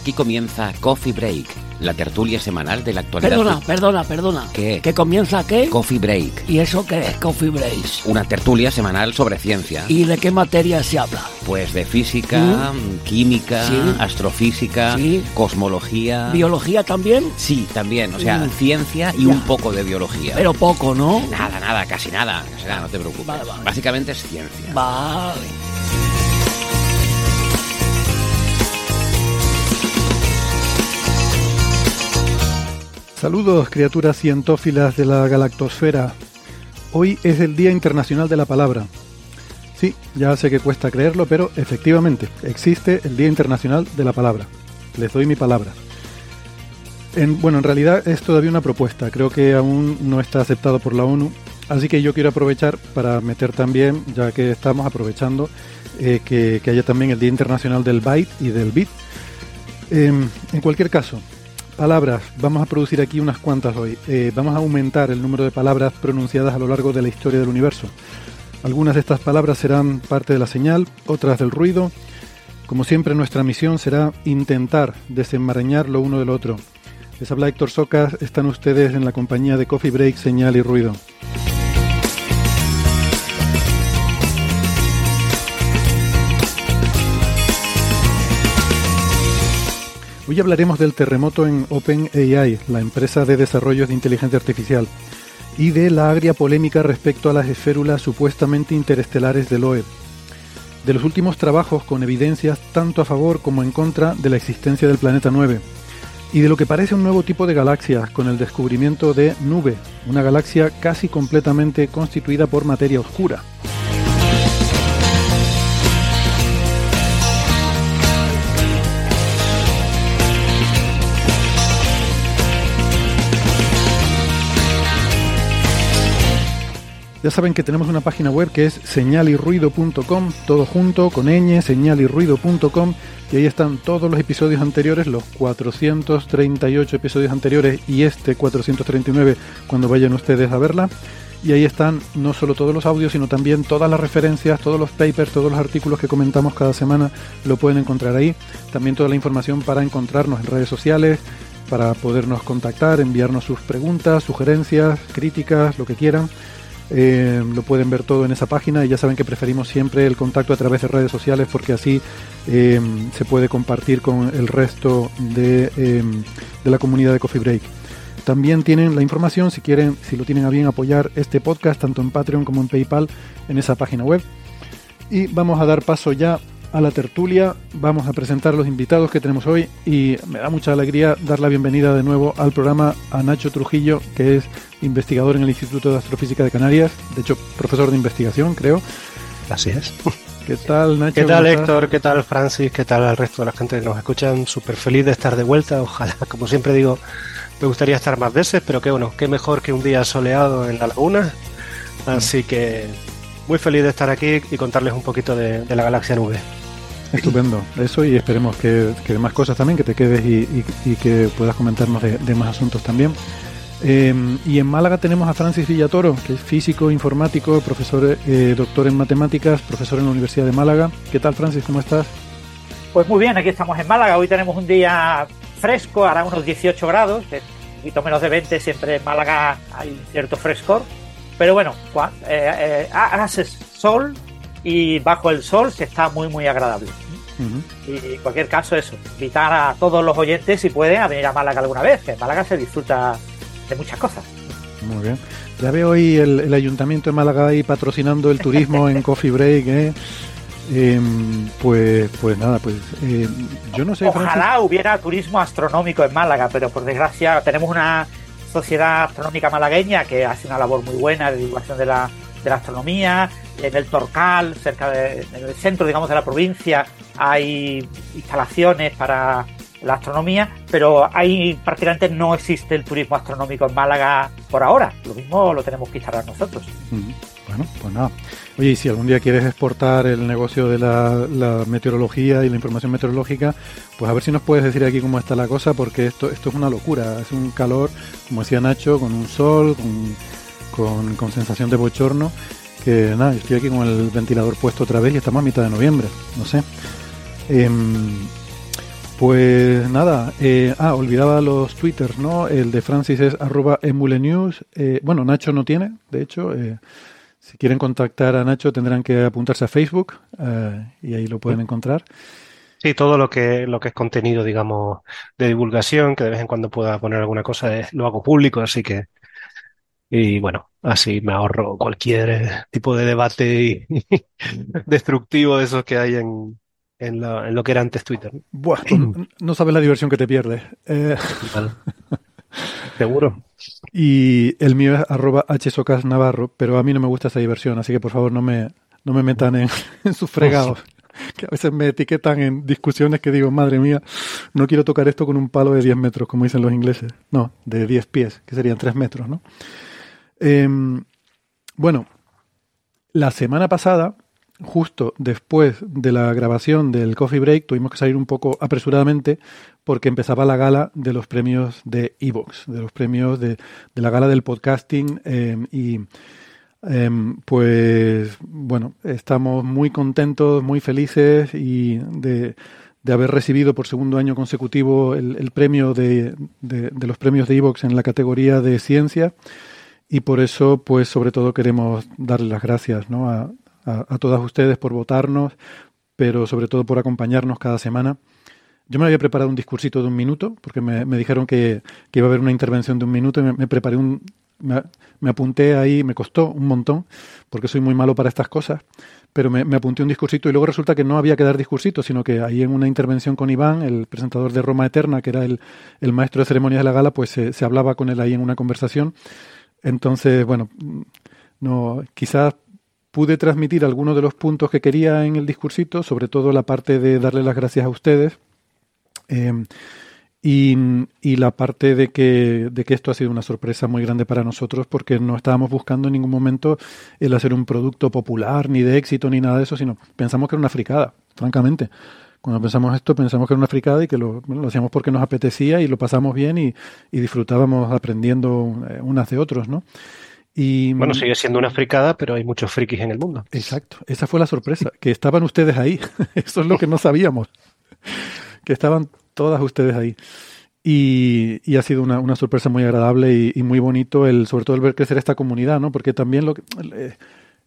Aquí comienza Coffee Break, la tertulia semanal de la actualidad. Perdona, perdona, perdona. ¿Qué? ¿Que comienza qué? Coffee Break, ¿Y eso qué es Coffee Breaks? una tertulia semanal sobre ciencia. ¿Y de qué materia se habla? Pues de física, química, Sí. astrofísica, Sí. cosmología. ¿Biología también? Sí, también, o sea, Mm. ciencia y Ya. un poco de biología. Pero poco, ¿no? Nada, nada, casi nada, casi nada, no te preocupes. Vale, vale. Básicamente es ciencia. Vale. Saludos, criaturas cientófilas de la galactosfera. Hoy es el Día Internacional de la Palabra. Sí, ya sé que cuesta creerlo, pero efectivamente existe el Día Internacional de la Palabra. Les doy mi palabra. En- bueno, en realidad es todavía una propuesta, creo que aún no está aceptado por la ONU, así que yo quiero aprovechar para meter también, ya que estamos aprovechando, eh, que, que haya también el Día Internacional del Byte y del Bit. Em, en cualquier caso, palabras, vamos a producir aquí unas cuantas hoy. Eh, vamos a aumentar el número de palabras pronunciadas a lo largo de la historia del universo. Algunas de estas palabras serán parte de la señal, otras del ruido. Como siempre, nuestra misión será intentar desenmarañar lo uno del otro. Les habla Héctor Socas, están ustedes en la compañía de Coffee Break, Señal y Ruido. Hoy hablaremos del terremoto en OpenAI, la empresa de desarrollos de inteligencia artificial, y de la agria polémica respecto a las esférulas supuestamente interestelares del OED, de los últimos trabajos con evidencias tanto a favor como en contra de la existencia del planeta 9, y de lo que parece un nuevo tipo de galaxia con el descubrimiento de Nube, una galaxia casi completamente constituida por materia oscura. Ya saben que tenemos una página web que es señalirruido.com, todo junto, con ñ, señalirruido.com, y ahí están todos los episodios anteriores, los 438 episodios anteriores y este 439 cuando vayan ustedes a verla. Y ahí están no solo todos los audios, sino también todas las referencias, todos los papers, todos los artículos que comentamos cada semana, lo pueden encontrar ahí. También toda la información para encontrarnos en redes sociales, para podernos contactar, enviarnos sus preguntas, sugerencias, críticas, lo que quieran. Eh, lo pueden ver todo en esa página y ya saben que preferimos siempre el contacto a través de redes sociales porque así eh, se puede compartir con el resto de, eh, de la comunidad de Coffee Break. También tienen la información si quieren, si lo tienen a bien apoyar este podcast tanto en Patreon como en PayPal en esa página web. Y vamos a dar paso ya a la tertulia. Vamos a presentar los invitados que tenemos hoy y me da mucha alegría dar la bienvenida de nuevo al programa a Nacho Trujillo, que es investigador en el Instituto de Astrofísica de Canarias, de hecho profesor de investigación, creo. Así es. ¿Qué tal, Nacho? ¿Qué tal. Héctor? ¿Qué tal, Francis? ¿Qué tal al resto de la gente que nos escuchan? Súper feliz de estar de vuelta. Ojalá, como siempre digo, me gustaría estar más veces, pero que bueno, qué mejor que un día soleado en la laguna. Así que muy feliz de estar aquí y contarles un poquito de, de la galaxia nube. Estupendo, eso y esperemos que, que más cosas también, que te quedes y, que puedas comentarnos de, más asuntos también. Eh, y en Málaga tenemos a Francis Villatoro, que es físico, informático, profesor, eh, doctor en matemáticas, profesor en la Universidad de Málaga. ¿Qué tal, Francis? ¿Cómo estás? Pues muy bien, aquí estamos en Málaga. Hoy tenemos un día fresco, hará unos 18 grados, un poquito menos de 20. Siempre en Málaga hay cierto frescor. Pero bueno, eh, eh, hace sol y bajo el sol se está muy, muy agradable. Y en cualquier caso, eso, invitar a todos los oyentes, si pueden, a venir a Málaga alguna vez, que en Málaga se disfruta de muchas cosas. Muy bien. Ya veo hoy el, el Ayuntamiento de Málaga ahí patrocinando el turismo en Coffee Break. ¿eh? Em, pues, pues nada, pues eh, yo no sé. Ojalá hubiera turismo astronómico en Málaga, pero por desgracia tenemos una sociedad astronómica malagueña que hace una labor muy buena de divulgación de la, de la astronomía. En el Torcal, cerca de, en el centro, digamos, de la provincia, hay instalaciones para la astronomía, pero ahí prácticamente no existe el turismo astronómico en Málaga por ahora. Lo mismo lo tenemos que instalar nosotros. Bueno, pues nada. Oye, y si algún día quieres exportar el negocio de la, meteorología y la información meteorológica, pues a ver si nos puedes decir aquí cómo está la cosa, porque esto, esto es una locura. Es un calor, como decía Nacho, con un sol, con, con, sensación de bochorno, que nada, estoy aquí con el ventilador puesto otra vez y estamos a mitad de noviembre, no sé. Em, pues nada, eh, ah, olvidaba los twitters, ¿no? El de Francis es arroba emulenews. Eh, bueno, Nacho no tiene, de hecho. Eh, si quieren contactar a Nacho tendrán que apuntarse a Facebook y ahí lo pueden encontrar. Sí, todo lo que, lo que es contenido, digamos, de divulgación, que de vez en cuando pueda poner alguna cosa, lo hago público, así que, y bueno, así me ahorro cualquier tipo de debate destructivo de esos que hay en, en, lo, que era antes Twitter. Buah, no, sabes la diversión que te pierdes. Eh... Seguro. Y el mío es arroba hsocasnavarro, pero a mí no me gusta esa diversión, así que por favor no me, no me metan en, sus fregados. Que a veces me etiquetan en discusiones que digo, madre mía, no quiero tocar esto con un palo de 10 metros, como dicen los ingleses. No, de 10 pies, que serían 3 metros, ¿no? Em, bueno, la semana pasada justo después de la grabación del Coffee Break tuvimos que salir un poco apresuradamente porque empezaba la gala de los premios de Evox, de los premios de, la gala del podcasting em, y em, pues bueno, estamos muy contentos, muy felices y de, haber recibido por segundo año consecutivo el, premio de, de, los premios de Evox en la categoría de ciencia y por eso pues sobre todo queremos darle las gracias ¿no? a, a, todas ustedes por votarnos, pero sobre todo por acompañarnos cada semana. Yo me había preparado un discursito de un minuto, porque me, dijeron que, iba a haber una intervención de un minuto y me, preparé un... Me, apunté ahí, me costó un montón, porque soy muy malo para estas cosas, pero me, apunté un discursito y luego resulta que no había que dar discursito, sino que ahí en una intervención con Iván, el presentador de Roma Eterna, que era el, maestro de ceremonias de la gala, pues se hablaba con él ahí en una conversación. Entonces, bueno, no, quizás pude transmitir algunos de los puntos que quería en el discursito, sobre todo la parte de darle las gracias a ustedes em, y, la parte de que, de que esto ha sido una sorpresa muy grande para nosotros porque no estábamos buscando en ningún momento el hacer un producto popular, ni de éxito, ni nada de eso, sino pensamos que era una fricada, francamente. Cuando pensamos esto, pensamos que era una fricada y que lo, hacíamos porque nos apetecía y lo pasamos bien y, y disfrutábamos aprendiendo eh, unas de otros, ¿no? Y, bueno, sigue siendo una fricada, pero hay muchos frikis en el mundo. Exacto, esa fue la sorpresa, que estaban ustedes ahí. Eso es lo que no sabíamos, que estaban todas ustedes ahí. Y, y ha sido una, una, sorpresa muy agradable y, muy bonito, el, sobre todo el ver crecer esta comunidad, ¿no? Porque también lo que, eh,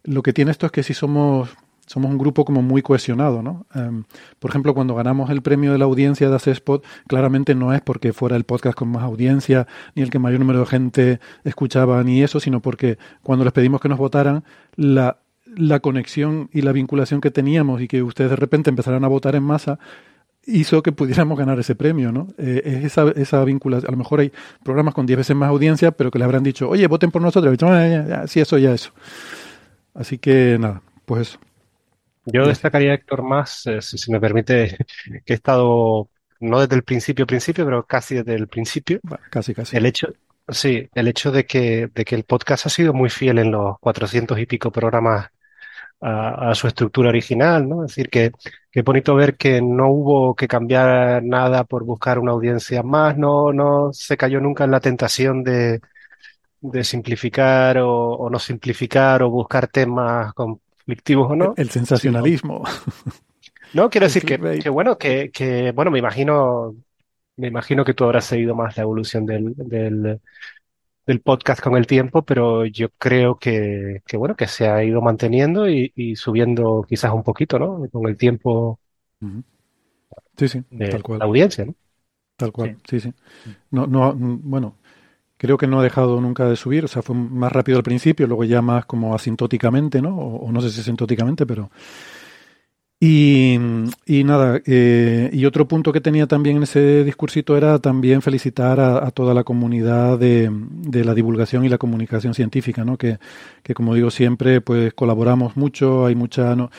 lo que tiene esto es que si somos somos un grupo como muy cohesionado, ¿no? Em, por ejemplo, cuando ganamos el premio de la audiencia de Spot, claramente no es porque fuera el podcast con más audiencia, ni el que mayor número de gente escuchaba, ni eso, sino porque cuando les pedimos que nos votaran, la, la conexión y la vinculación que teníamos y que ustedes de repente empezaran a votar en masa, hizo que pudiéramos ganar ese premio, ¿no? Eh, es esa, esa vinculación. A lo mejor hay programas con 10 veces más audiencia, pero que le habrán dicho, oye, voten por nosotros. Y sí, eso, ya eso. Así que nada, pues eso. Yo destacaría, Héctor, más, eh, si me permite, que he estado, no desde el principio, principio, pero casi desde el principio. casi, casi. El hecho, sí, el hecho de que, de que el podcast ha sido muy fiel en los cuatrocientos y pico programas a, su estructura original, ¿no? Es decir, que, que bonito ver que no hubo que cambiar nada por buscar una audiencia más, no, no se cayó nunca en la tentación de, de simplificar o, o no simplificar o buscar temas con o no. El sensacionalismo. No, quiero decir que, bueno, que, que, bueno, me imagino, me imagino que tú habrás seguido más la evolución del, del, del podcast con el tiempo, pero yo creo que, que bueno, que se ha ido manteniendo y, y, subiendo quizás un poquito, ¿no? Con el tiempo. Sí, sí, tal cual. La audiencia, ¿no? Tal cual, sí, sí. No, no, bueno, creo que no ha dejado nunca de subir, o sea, fue más rápido al principio, luego ya más como asintóticamente, ¿no? O, no sé si asintóticamente, pero... Y, y nada, eh, y otro punto que tenía también en ese discursito era también felicitar a, a toda la comunidad de, de, la divulgación y la comunicación científica, ¿no? Que, que como digo siempre, pues colaboramos mucho, hay mucha, no,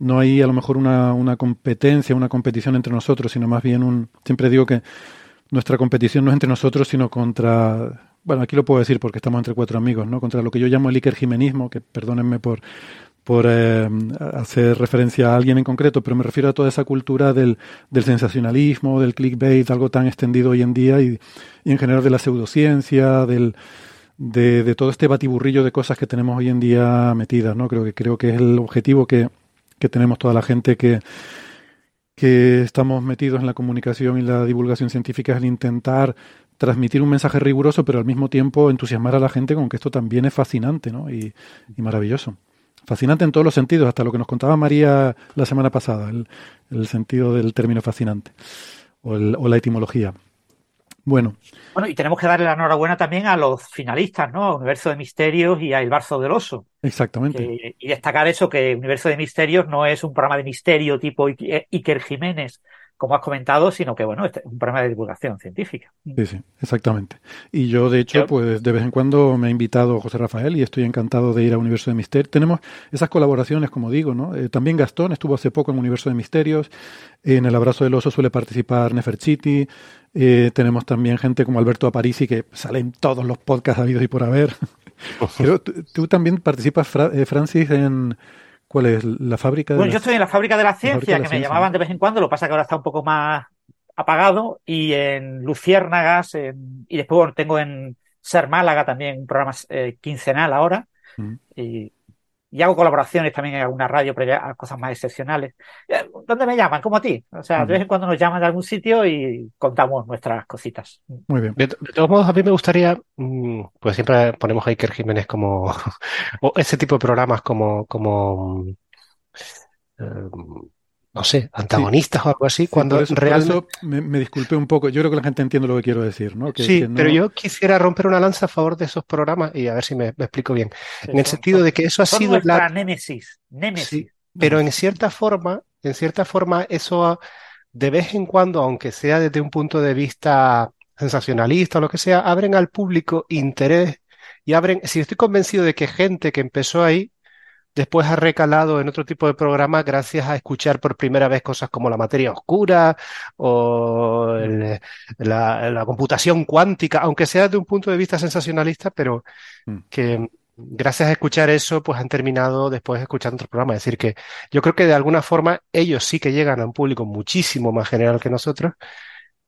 no hay a lo mejor una, una competencia, una competición entre nosotros, sino más bien un, siempre digo que nuestra competición no es entre nosotros, sino contra, bueno, aquí lo puedo decir porque estamos entre cuatro amigos, ¿no? Contra lo que yo llamo el Iker Jimenismo, que perdónenme por, por eh, hacer referencia a alguien en concreto, pero me refiero a toda esa cultura del, del sensacionalismo, del clickbait, algo tan extendido hoy en día y, y en general de la pseudociencia, del, de, de, todo este batiburrillo de cosas que tenemos hoy en día metidas, ¿no? Creo que creo que es el objetivo que, que tenemos toda la gente que, que estamos metidos en la comunicación y la divulgación científica es el intentar transmitir un mensaje riguroso, pero al mismo tiempo entusiasmar a la gente con que esto también es fascinante ¿no? y, y maravilloso. Fascinante en todos los sentidos, hasta lo que nos contaba María la semana pasada, el, el sentido del término fascinante o, el, o, la etimología. Bueno. Bueno, y tenemos que darle la enhorabuena también a los finalistas, ¿no? A Universo de Misterios y a El Barzo del Oso. Exactamente. Que, y destacar eso, que Universo de Misterios no es un programa de misterio tipo Iker Jiménez, como has comentado, sino que, bueno, este es un programa de divulgación científica. Sí, sí, exactamente. Y yo, de hecho, yo, pues de vez en cuando me ha invitado José Rafael y estoy encantado de ir a Universo de Misterios. Tenemos esas colaboraciones, como digo, ¿no? Eh, también Gastón estuvo hace poco en Universo de Misterios. En El Abrazo del Oso suele participar Neferchiti. Eh, tenemos también gente como Alberto Aparici, que sale en todos los podcasts habidos y por haber. Pero tú, tú también participas, Fra eh, Francis, en ¿Cuál es? ¿La fábrica de Bueno, la... yo estoy en la fábrica de la ciencia, de la que ciencia. me llamaban de vez en cuando, lo que pasa es que ahora está un poco más apagado, y en Luciérnagas, en... y después bueno, tengo en Ser Málaga también un programa eh, quincenal ahora, Mm. y, y, hago colaboraciones también en alguna radio, pero ya cosas más excepcionales. ¿Dónde me llaman? Como a ti. O sea, Mm. de vez en cuando nos llaman de algún sitio y contamos nuestras cositas. Muy bien. De, de, todos modos, a mí me gustaría, mm, pues siempre ponemos a Iker Jiménez como, o ese tipo de programas como, como, eh, no sé, antagonistas sí. o algo así, sí, cuando por eso, realmente... Por eso me, me, disculpé un poco, yo creo que la gente entiende lo que quiero decir, ¿no? Que, sí, que no... pero yo quisiera romper una lanza a favor de esos programas y a ver si me, me explico bien. Sí, en el son, sentido de que eso ha sido la némesis, némesis. Sí, pero en cierta forma, en cierta forma, eso de vez en cuando, aunque sea desde un punto de vista sensacionalista o lo que sea, abren al público interés y abren, si estoy convencido de que gente que empezó ahí después ha recalado en otro tipo de programas gracias a escuchar por primera vez cosas como la materia oscura o el, la, la, computación cuántica, aunque sea desde un punto de vista sensacionalista, pero que gracias a escuchar eso, pues han terminado después escuchando otros programas. Es decir, que yo creo que de alguna forma ellos sí que llegan a un público muchísimo más general que nosotros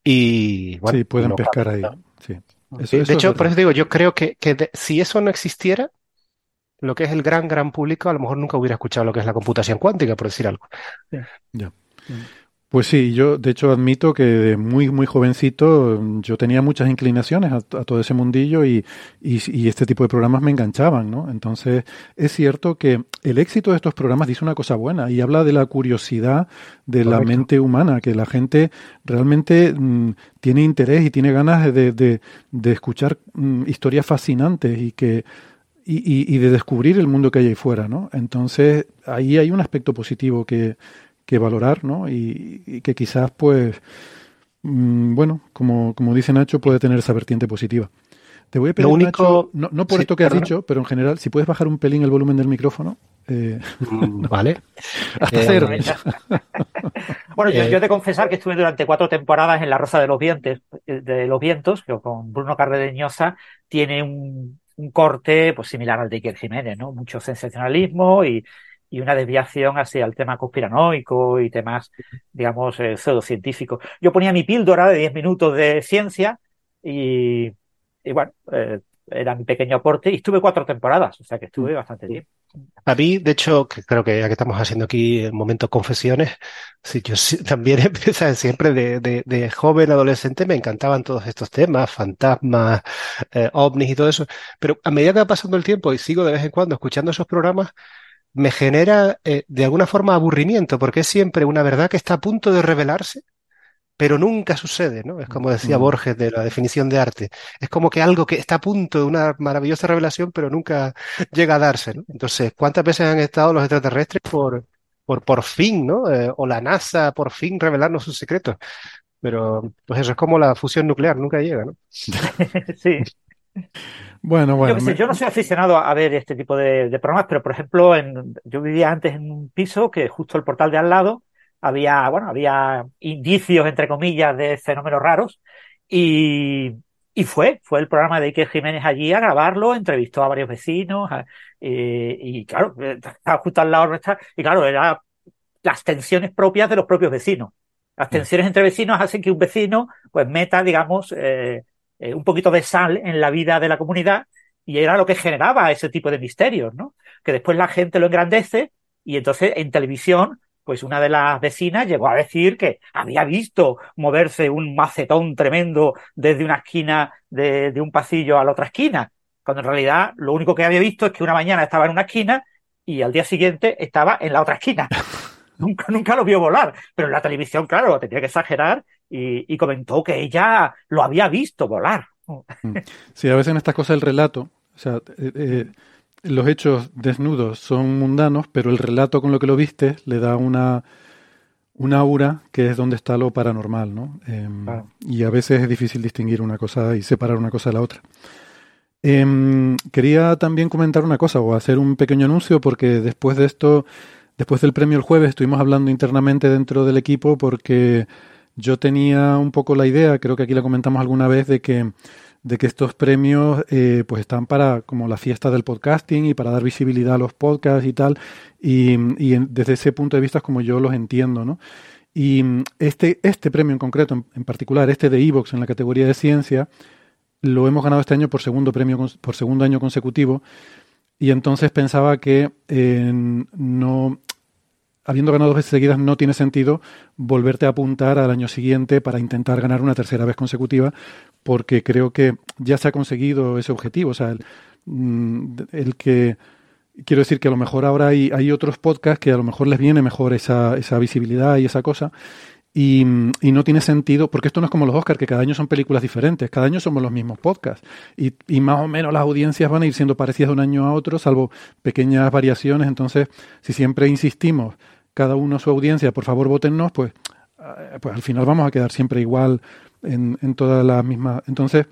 y bueno, sí, pueden no pescar ahí. Sí. Eso, de eso hecho, por eso digo, yo creo que, que de, si eso no existiera, lo que es el gran, gran público, a lo mejor nunca hubiera escuchado lo que es la computación cuántica, por decir algo. Pues sí, yo de hecho admito que de muy, muy jovencito yo tenía muchas inclinaciones a, a todo ese mundillo y, y, y, este tipo de programas me enganchaban, ¿no? Entonces es cierto que el éxito de estos programas dice una cosa buena y habla de la curiosidad de Correcto. la mente humana, que la gente realmente mmm, tiene interés y tiene ganas de, de, de escuchar mmm, historias fascinantes y que y, y, y, de descubrir el mundo que hay ahí fuera, ¿no? Entonces, ahí hay un aspecto positivo que, que valorar, ¿no? Y, y que quizás, pues, mmm, bueno, como, como dice Nacho, puede tener esa vertiente positiva. Te voy a pedir, Lo único... Nacho, no, no, por sí, esto que has perdón. dicho, pero en general, si puedes bajar un pelín el volumen del micrófono. Eh, Mm, vale. hasta Eh, cero. Bueno, yo, Eh, yo he de confesar que estuve durante cuatro temporadas en La Rosa de los Vientos, de los Vientos, que con Bruno Cardeñosa tiene un, un corte pues similar al de Iker Jiménez, ¿no? Mucho sensacionalismo y, y una desviación hacia el tema conspiranoico y temas, digamos, eh, pseudocientíficos. Yo ponía mi píldora de 10 minutos de ciencia y, y bueno, eh, era mi pequeño aporte y estuve cuatro temporadas, o sea que estuve bastante tiempo. A mí, de hecho, creo que ya que estamos haciendo aquí el momento confesiones, sí, yo también empecé siempre de, de, de joven, adolescente, me encantaban todos estos temas, fantasmas, eh, ovnis y todo eso. Pero a medida que va pasando el tiempo y sigo de vez en cuando escuchando esos programas, me genera eh, de alguna forma aburrimiento, porque es siempre una verdad que está a punto de revelarse, pero nunca sucede, ¿no? Es como decía Mm. Borges de la definición de arte. Es como que algo que está a punto de una maravillosa revelación, pero nunca llega a darse, ¿no? Entonces, ¿cuántas veces han estado los extraterrestres por, por, por fin, ¿no? Eh, o la NASA por fin revelarnos sus secretos. Pero pues eso es como la fusión nuclear, nunca llega, ¿no? sí. Bueno, bueno. Yo, sé, me- yo no soy aficionado a ver este tipo de, de programas, pero por ejemplo, en, yo vivía antes en un piso que justo el portal de al lado había, bueno, había indicios, entre comillas, de fenómenos raros y, y fue, fue el programa de Iker Jiménez allí a grabarlo, entrevistó a varios vecinos a- eh, y claro, estaba justo al lado nuestra y claro, era las tensiones propias de los propios vecinos. Las tensiones entre vecinos hacen que un vecino pues meta, digamos, eh, eh, un poquito de sal en la vida de la comunidad y era lo que generaba ese tipo de misterios, ¿no? Que después la gente lo engrandece y entonces en televisión, pues una de las vecinas llegó a decir que había visto moverse un macetón tremendo desde una esquina de, de un pasillo a la otra esquina, cuando en realidad lo único que había visto es que una mañana estaba en una esquina y al día siguiente estaba en la otra esquina. Nunca, nunca lo vio volar, pero en la televisión, claro, tenía que exagerar y, y comentó que ella lo había visto volar. Sí, a veces en estas cosas el relato, o sea, eh, eh, los hechos desnudos son mundanos, pero el relato con lo que lo viste le da una, una aura que es donde está lo paranormal, ¿no? Em. Y a veces es difícil distinguir una cosa y separar una cosa de la otra. Em, quería también comentar una cosa o hacer un pequeño anuncio porque después de esto, después del premio el jueves, estuvimos hablando internamente dentro del equipo porque yo tenía un poco la idea, creo que aquí la comentamos alguna vez, de que, de que estos premios eh, pues están para como la fiesta del podcasting y para dar visibilidad a los podcasts y tal. Y, y desde ese punto de vista es como yo los entiendo, ¿no? Y mm, este, este premio en concreto, en, en particular, este de Evox en la categoría de ciencia, lo hemos ganado este año por segundo premio por segundo año consecutivo. Y entonces pensaba que eh, no, habiendo ganado dos veces seguidas, no tiene sentido volverte a apuntar al año siguiente para intentar ganar una tercera vez consecutiva, porque creo que ya se ha conseguido ese objetivo. O sea, el, mm, que quiero decir que a lo mejor ahora hay, hay otros podcasts que a lo mejor les viene mejor esa, esa visibilidad y esa cosa. Y, y no tiene sentido, porque esto no es como los Oscars, que cada año son películas diferentes, cada año somos los mismos podcasts. Y, y más o menos las audiencias van a ir siendo parecidas de un año a otro, salvo pequeñas variaciones. Entonces, si siempre insistimos, cada uno su audiencia, por favor votennos, pues, eh, pues al final vamos a quedar siempre igual en, en todas las mismas. Entonces,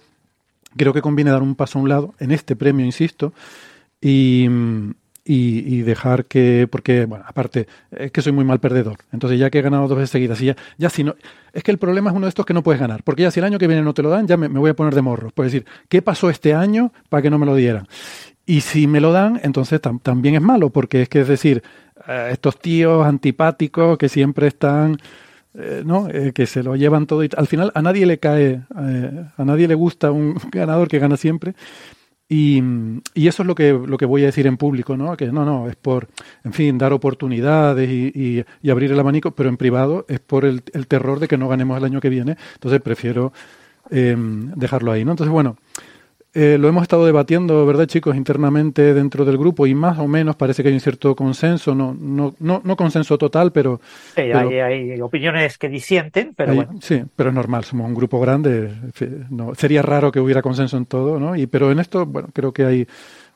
creo que conviene dar un paso a un lado, en este premio, insisto, y, y, dejar que, porque, bueno, aparte, es que soy muy mal perdedor. Entonces, ya que he ganado dos veces seguidas, y ya, ya si no, es que el problema es uno de estos que no puedes ganar, porque ya si el año que viene no te lo dan, ya me, me voy a poner de morro. Puedes decir, ¿qué pasó este año para que no me lo dieran? Y si me lo dan, entonces tam- también es malo, porque es que es decir, eh, estos tíos antipáticos que siempre están, eh, ¿no? Eh, que se lo llevan todo y al final a nadie le cae, a nadie le gusta un ganador que gana siempre. Y, y eso es lo que, lo que voy a decir en público, ¿no? Que no, no, es por, en fin, dar oportunidades y, y- y abrir el abanico, pero en privado es por el, el terror de que no ganemos el año que viene. Entonces prefiero dejarlo ahí, ¿no? Entonces, bueno, eh, lo hemos estado debatiendo, ¿verdad, chicos? Internamente dentro del grupo y más o menos parece que hay un cierto consenso, no, no, no, no consenso total, pero Sí, Pero- hay, hay opiniones que disienten, pero hay- bueno. sí, pero es normal, somos un grupo grande, no, sería raro que hubiera consenso en todo, ¿no? Y, pero en esto, bueno, creo que hay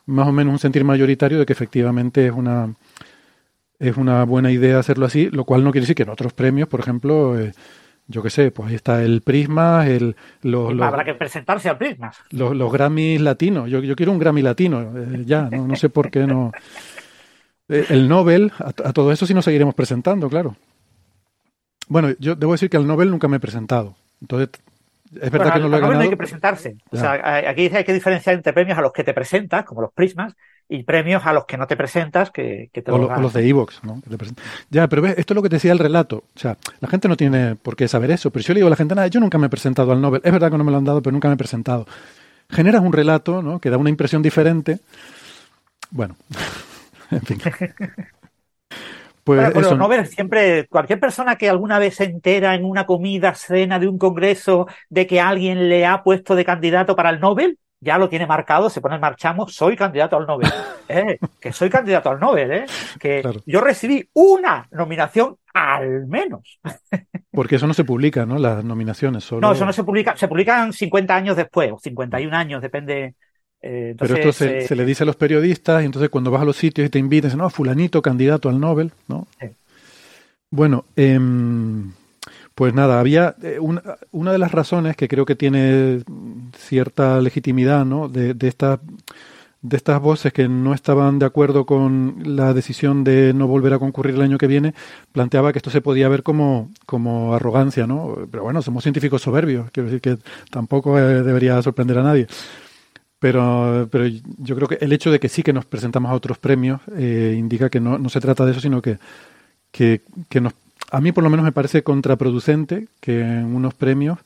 más o menos un sentir mayoritario de que efectivamente es una es una buena idea hacerlo así, lo cual no quiere decir que en otros premios, por ejemplo, eh, yo qué sé, pues ahí está el Prisma, el, los, los- Habrá que presentarse al Prismas. los, los Grammys latinos. Yo, yo quiero un Grammy latino, eh, ya, no, no sé por qué no. Eh, el Nobel, a, a todo eso sí nos seguiremos presentando, claro. Bueno, yo debo decir que al Nobel nunca me he presentado. Entonces, es verdad Bueno, que no lo he ganado. hay que presentarse. O sea, aquí hay que diferenciar entre premios a los que te presentas, como los Prismas, y premios a los que no te presentas, que, que te O, los lo- o los de Evox, ¿no? Ya, pero ves, esto es lo que te decía el relato. O sea, la gente no tiene por qué saber eso, pero si yo le digo a la gente, nada, yo nunca me he presentado al Nobel. Es verdad que no me lo han dado, pero nunca me he presentado. Generas un relato, ¿no? Que da una impresión diferente. Bueno, en fin. Pues Bueno, pero eso. Nobel siempre, cualquier persona que alguna vez se entera en una comida, cena de un congreso de que alguien le ha puesto de candidato para el Nobel, ya lo tiene marcado, se pone en marchamo, soy candidato al Nobel. Eh, que soy candidato al Nobel, ¿eh? Que Claro. yo recibí una nominación al menos. Porque eso no se publica, ¿no? Las nominaciones solo. No, eso no se publica, se publican 50 años después, o 51 años, depende. eh, Pero esto se, eh, se le dice a los periodistas y entonces cuando vas a los sitios y te invitan, dicen, no, fulanito candidato al Nobel, ¿no? Sí. Bueno, em, pues nada, había eh, una, una, de las razones que creo que tiene cierta legitimidad, ¿no? De, de esta de estas voces que no estaban de acuerdo con la decisión de no volver a concurrir el año que viene, planteaba que esto se podía ver como, como arrogancia, ¿no? Pero bueno, somos científicos soberbios, quiero decir que tampoco eh, debería sorprender a nadie. Pero, pero yo creo que el hecho de que sí que nos presentamos a otros premios eh, indica que no, no, se trata de eso, sino que, que, que nos, a mí por lo menos me parece contraproducente que en unos premios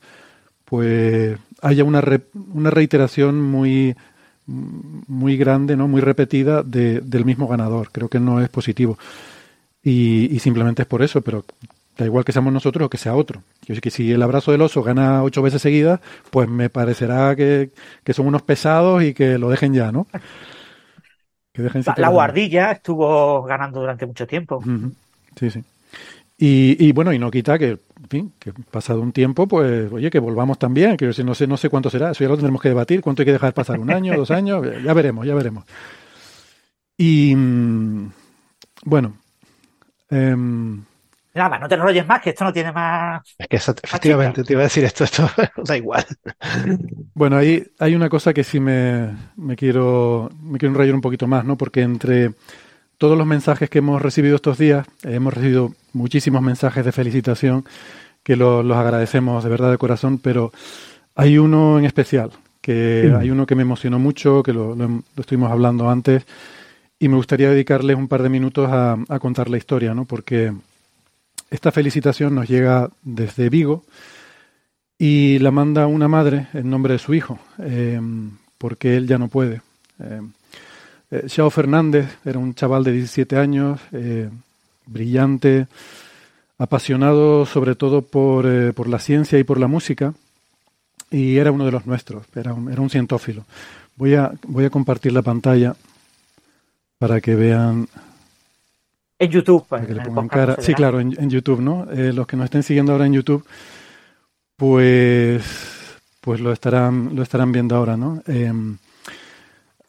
pues haya una, re, una reiteración muy muy grande, ¿no? muy repetida de, del mismo ganador. Creo que no es positivo. Y, y, simplemente es por eso, pero da igual que seamos nosotros o que sea otro. Yo que si el abrazo del oso gana ocho veces seguidas, pues me parecerá que, que son unos pesados y que lo dejen ya, ¿no? Que dejen la, la guardilla estuvo ganando durante mucho tiempo. Uh -huh. Sí, sí. Y, y, bueno, y no quita que, en fin, que pasado un tiempo, pues, oye, que volvamos también. Quiero decir, no sé, no sé cuánto será, eso ya lo tendremos que debatir, cuánto hay que dejar pasar, un año, dos años, ya veremos, ya veremos. Y bueno. Eh, Nada, no te enrolles más, que esto no tiene más. Es que eso, efectivamente te iba a decir esto, esto da igual. Bueno, ahí hay una cosa que sí me, me quiero me quiero enrollar un poquito más, ¿no? Porque entre todos los mensajes que hemos recibido estos días, hemos recibido muchísimos mensajes de felicitación que lo, los agradecemos de verdad de corazón, pero hay uno en especial, que sí. hay uno que me emocionó mucho, que lo, lo, lo, estuvimos hablando antes, y me gustaría dedicarles un par de minutos a, a contar la historia, ¿no? Porque esta felicitación nos llega desde Vigo y la manda una madre en nombre de su hijo, eh, porque él ya no puede. Eh, eh, Xiao Fernández era un chaval de 17 años, eh, brillante, apasionado sobre todo por, eh, por, la ciencia y por la música, y era uno de los nuestros, era un, era un cientófilo. Voy a, voy a compartir la pantalla para que vean. En YouTube, para que le pongan cara. Sí, claro, en, en YouTube, ¿no? Eh, los que nos estén siguiendo ahora en YouTube, pues, pues lo estarán, lo estarán viendo ahora, ¿no? Eh,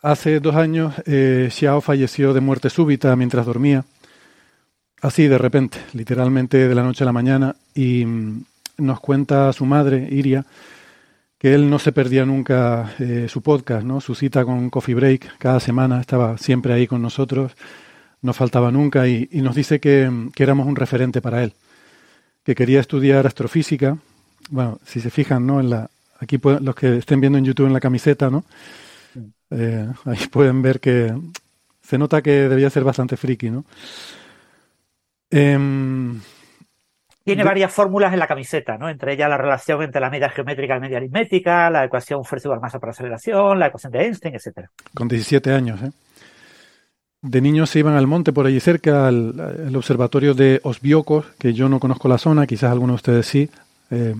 Hace dos años eh, Xiao falleció de muerte súbita mientras dormía, así de repente, literalmente de la noche a la mañana, y mm, nos cuenta su madre, Iria, que él no se perdía nunca eh, su podcast, ¿no? su cita con Coffee Break, cada semana estaba siempre ahí con nosotros, no faltaba nunca, y, nos dice que, que éramos un referente para él, que quería estudiar astrofísica, bueno, si se fijan, ¿no? En la, aquí los que estén viendo en YouTube en la camiseta, ¿no? Eh, ahí pueden ver que se nota que debía ser bastante friki, ¿no? Eh, Tiene varias fórmulas en la camiseta, ¿no? Entre ellas la relación entre la media geométrica y la media aritmética, la ecuación fuerza igual masa por aceleración, la ecuación de Einstein, etcétera. Con 17 años, ¿eh? De niños se iban al monte por allí cerca, al, al observatorio de Osbiocos, que yo no conozco la zona, quizás algunos de ustedes sí. Eh,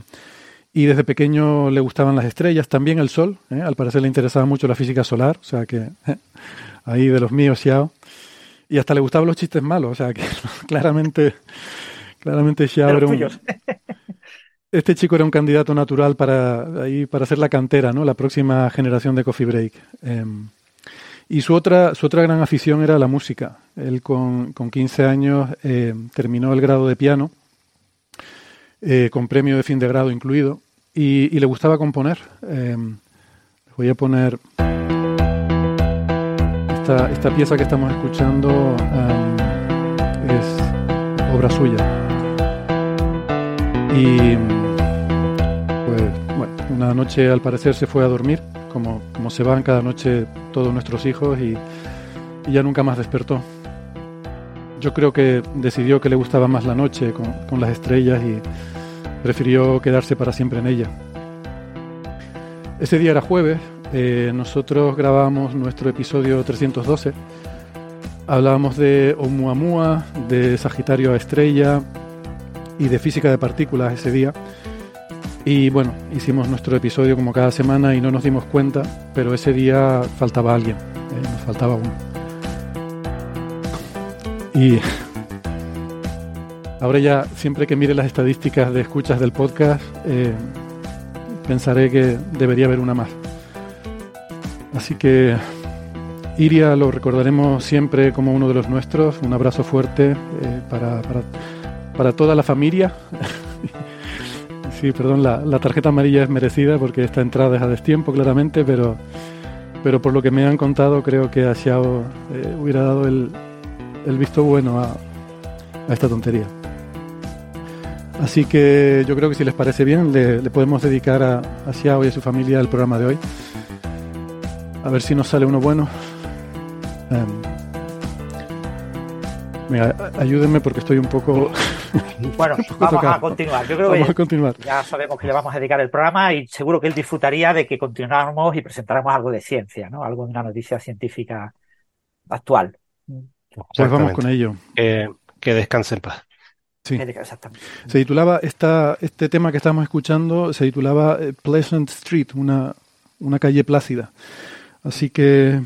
y desde pequeño le gustaban las estrellas, también el sol, ¿eh? al parecer le interesaba mucho la física solar, o sea que ¿eh? ahí de los míos Xiao. Y hasta le gustaban los chistes malos, o sea que claramente, claramente Xiao era un, Este chico era un candidato natural para, ahí, para ser la cantera, ¿no? la próxima generación de Coffee Break. Eh, y su otra, su otra gran afición era la música. Él con, con 15 años eh, terminó el grado de piano eh, con premio de fin de grado incluido, y, le gustaba componer. Eh, voy a poner esta, esta, pieza que estamos escuchando um, es obra suya. Y pues, bueno, una noche al parecer se fue a dormir, como, como se van cada noche todos nuestros hijos, y, y ya nunca más despertó yo creo que decidió que le gustaba más la noche con, con, las estrellas y prefirió quedarse para siempre en ella. Ese día era jueves, eh, nosotros grabábamos nuestro episodio 312. Hablábamos de Oumuamua, de Sagitario a Estrella y de física de partículas ese día. Y bueno, hicimos nuestro episodio como cada semana y no nos dimos cuenta, pero ese día faltaba alguien, eh, nos faltaba uno. Y ahora ya, siempre que mire las estadísticas de escuchas del podcast, eh, pensaré que debería haber una más. Así que Iria lo recordaremos siempre como uno de los nuestros. Un abrazo fuerte eh, para, para, para toda la familia. sí, perdón, la, la, tarjeta amarilla es merecida porque esta entrada es a destiempo, claramente, pero, pero por lo que me han contado, creo que a Xiao eh, hubiera dado el, el visto bueno a, a, esta tontería. Así que yo creo que si les parece bien, le, le podemos dedicar a, a Xiao y a su familia el programa de hoy. A ver si nos sale uno bueno. Um, Mira, ayúdenme porque estoy un poco. Bueno, vamos a continuar. Yo creo vamos que a continuar. ya sabemos que le vamos a dedicar el programa y seguro que él disfrutaría de que continuáramos y presentáramos algo de ciencia, ¿no? Algo de una noticia científica actual. Pues vamos con ello. Que, que descanse en paz. Sí. Exactamente. Se titulaba esta, este tema que estamos escuchando, se titulaba eh, Pleasant Street, una, una calle plácida. Así que,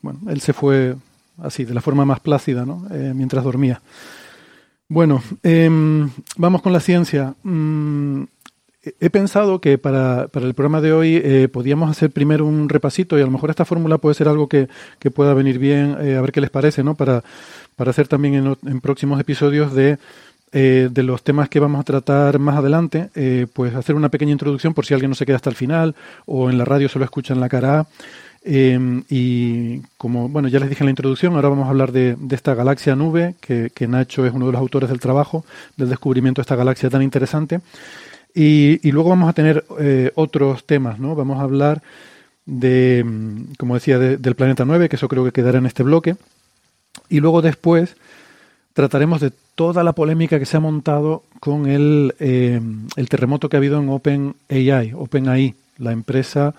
bueno, él se fue así, de la forma más plácida, ¿no? Eh, mientras dormía. Bueno, eh, vamos con la ciencia. Mm, he pensado que para, para, el programa de hoy eh, podíamos hacer primero un repasito y a lo mejor esta fórmula puede ser algo que, que pueda venir bien, eh, a ver qué les parece, ¿no? Para, para hacer también en, próximos episodios de, eh, de los temas que vamos a tratar más adelante, pues hacer una pequeña introducción por si alguien no se queda hasta el final o en la radio solo escuchan la cara. Eh, y como bueno ya les dije en la introducción, ahora vamos a hablar de, de esta galaxia nube, que, Nacho es uno de los autores del trabajo, del descubrimiento de esta galaxia tan interesante. Y, luego vamos a tener eh, otros temas, ¿no? Vamos a hablar de, como decía, de, del planeta 9, que eso creo que quedará en este bloque. Y luego después trataremos de toda la polémica que se ha montado con el, eh, el terremoto que ha habido en OpenAI, OpenAI, la empresa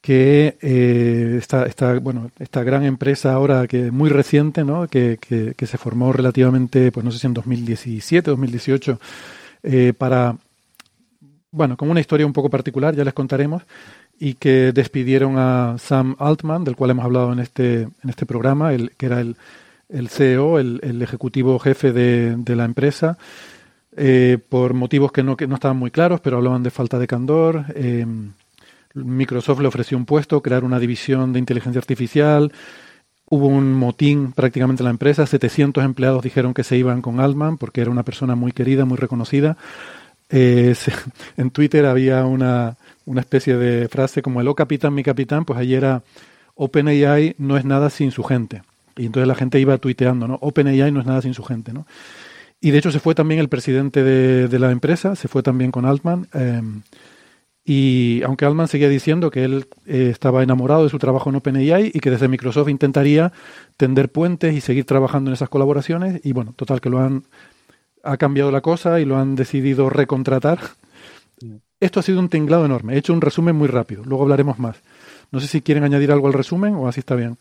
que eh, esta, esta, bueno, esta gran empresa ahora que muy reciente, ¿no? que, que, que, se formó relativamente, pues no sé si en 2017, 2018, eh, para, bueno, con una historia un poco particular, ya les contaremos, y que despidieron a Sam Altman, del cual hemos hablado en este, en este programa, el, que era el, el CEO, el, ejecutivo jefe de, de la empresa, eh, por motivos que no, que no estaban muy claros, pero hablaban de falta de candor. Eh, Microsoft le ofreció un puesto, crear una división de inteligencia artificial. Hubo un motín prácticamente en la empresa. 700 empleados dijeron que se iban con Altman porque era una persona muy querida, muy reconocida. Eh, en Twitter había una, una especie de frase como el oh capitán, mi capitán, pues allí era OpenAI no es nada sin su gente. Y entonces la gente iba tuiteando, ¿no? OpenAI no es nada sin su gente, ¿no? Y de hecho se fue también el presidente de, la empresa, se fue también con Altman. Eh, y aunque Altman seguía diciendo que él eh, estaba enamorado de su trabajo en OpenAI y que desde Microsoft intentaría tender puentes y seguir trabajando en esas colaboraciones, y bueno, total que lo han ha cambiado la cosa y lo han decidido recontratar. Esto ha sido un tinglado enorme. He hecho un resumen muy rápido. Luego hablaremos más. No sé si quieren añadir algo al resumen o así está bien.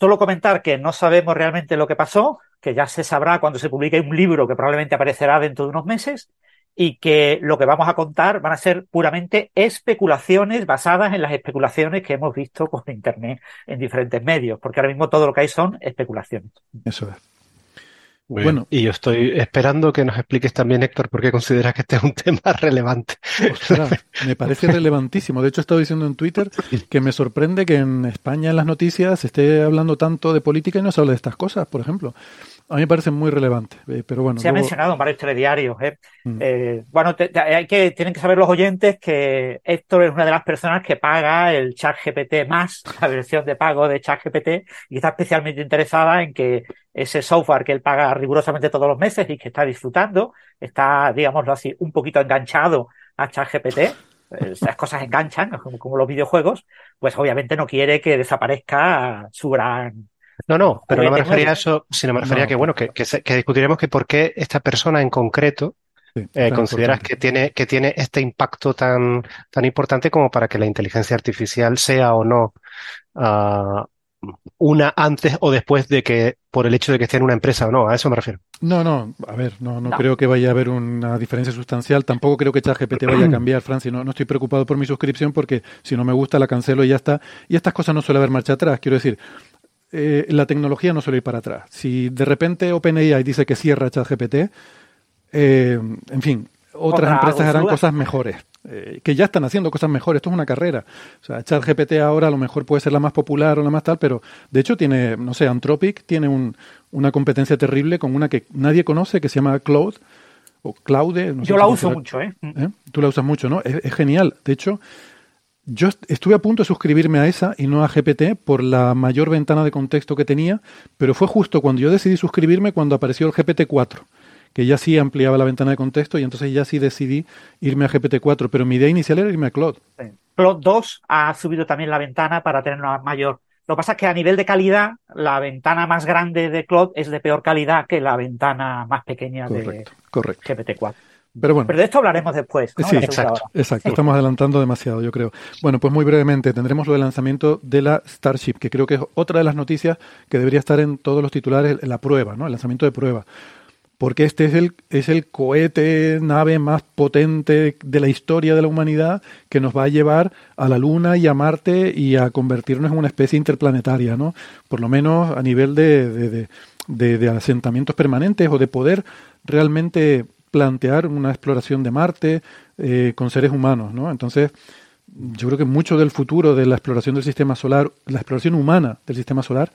Solo comentar que no sabemos realmente lo que pasó, que ya se sabrá cuando se publique un libro que probablemente aparecerá dentro de unos meses y que lo que vamos a contar van a ser puramente especulaciones basadas en las especulaciones que hemos visto por Internet en diferentes medios, porque ahora mismo todo lo que hay son especulaciones. Eso es. Muy bueno, bien. y yo estoy esperando que nos expliques también, Héctor, por qué consideras que este es un tema relevante. Ostras, me parece relevantísimo. De hecho, he estado diciendo en Twitter que me sorprende que en España en las noticias se esté hablando tanto de política y no se habla de estas cosas, por ejemplo. A mí me parece muy relevante, eh, pero bueno. Se luego... ha mencionado en varios telediarios. ¿eh? Mm. Eh, bueno, te, te, hay que, tienen que saber los oyentes que Héctor es una de las personas que paga el chat GPT más, la versión de pago de chat GPT, y está especialmente interesada en que ese software que él paga rigurosamente todos los meses y que está disfrutando, está, digámoslo así, un poquito enganchado a chat GPT. Esas cosas enganchan, como, como los videojuegos, pues obviamente no quiere que desaparezca su gran no, no, pero no me refería a eso, sino me refería no. a que, bueno, que, que, que, discutiremos que por qué esta persona en concreto sí, eh, consideras que tiene, que tiene este impacto tan, tan importante como para que la inteligencia artificial sea o no uh, una antes o después de que, por el hecho de que esté en una empresa o no, a eso me refiero. No, no, a ver, no, no, no. creo que vaya a haber una diferencia sustancial. Tampoco creo que ChatGPT vaya a cambiar, Francis. No, no estoy preocupado por mi suscripción porque si no me gusta la cancelo y ya está. Y estas cosas no suele haber marcha atrás. Quiero decir, eh, la tecnología no suele ir para atrás. Si de repente OpenAI dice que cierra ChatGPT, eh, en fin, otras empresas harán cosas mejores, eh, que ya están haciendo cosas mejores. Esto es una carrera. O sea, ChatGPT ahora a lo mejor puede ser la más popular o la más tal, pero de hecho tiene, no sé, Anthropic tiene un, una competencia terrible con una que nadie conoce que se llama Cloud, o Claude. No Yo la uso mucho, ¿eh? ¿eh? Tú la usas mucho, ¿no? Es, es genial. De hecho, yo est- estuve a punto de suscribirme a esa y no a GPT por la mayor ventana de contexto que tenía, pero fue justo cuando yo decidí suscribirme cuando apareció el GPT-4, que ya sí ampliaba la ventana de contexto y entonces ya sí decidí irme a GPT-4, pero mi idea inicial era irme a Claude. Sí. Plot 2 ha subido también la ventana para tener una mayor. Lo que pasa es que a nivel de calidad, la ventana más grande de Cloud es de peor calidad que la ventana más pequeña Correcto, correcto. de GPT-4. Pero bueno. Pero de esto hablaremos después. ¿no? Sí, exacto. Exacto, estamos adelantando demasiado, yo creo. Bueno, pues muy brevemente, tendremos lo del lanzamiento de la Starship, que creo que es otra de las noticias que debería estar en todos los titulares, la prueba, ¿no? El lanzamiento de prueba. Porque este es el, es el cohete, nave más potente de la historia de la humanidad que nos va a llevar a la Luna y a Marte y a convertirnos en una especie interplanetaria, ¿no? Por lo menos a nivel de- de- de asentamientos permanentes o de poder realmente plantear una exploración de Marte eh, con seres humanos, ¿no? Entonces, yo creo que mucho del futuro de la exploración del sistema solar, la exploración humana del sistema solar,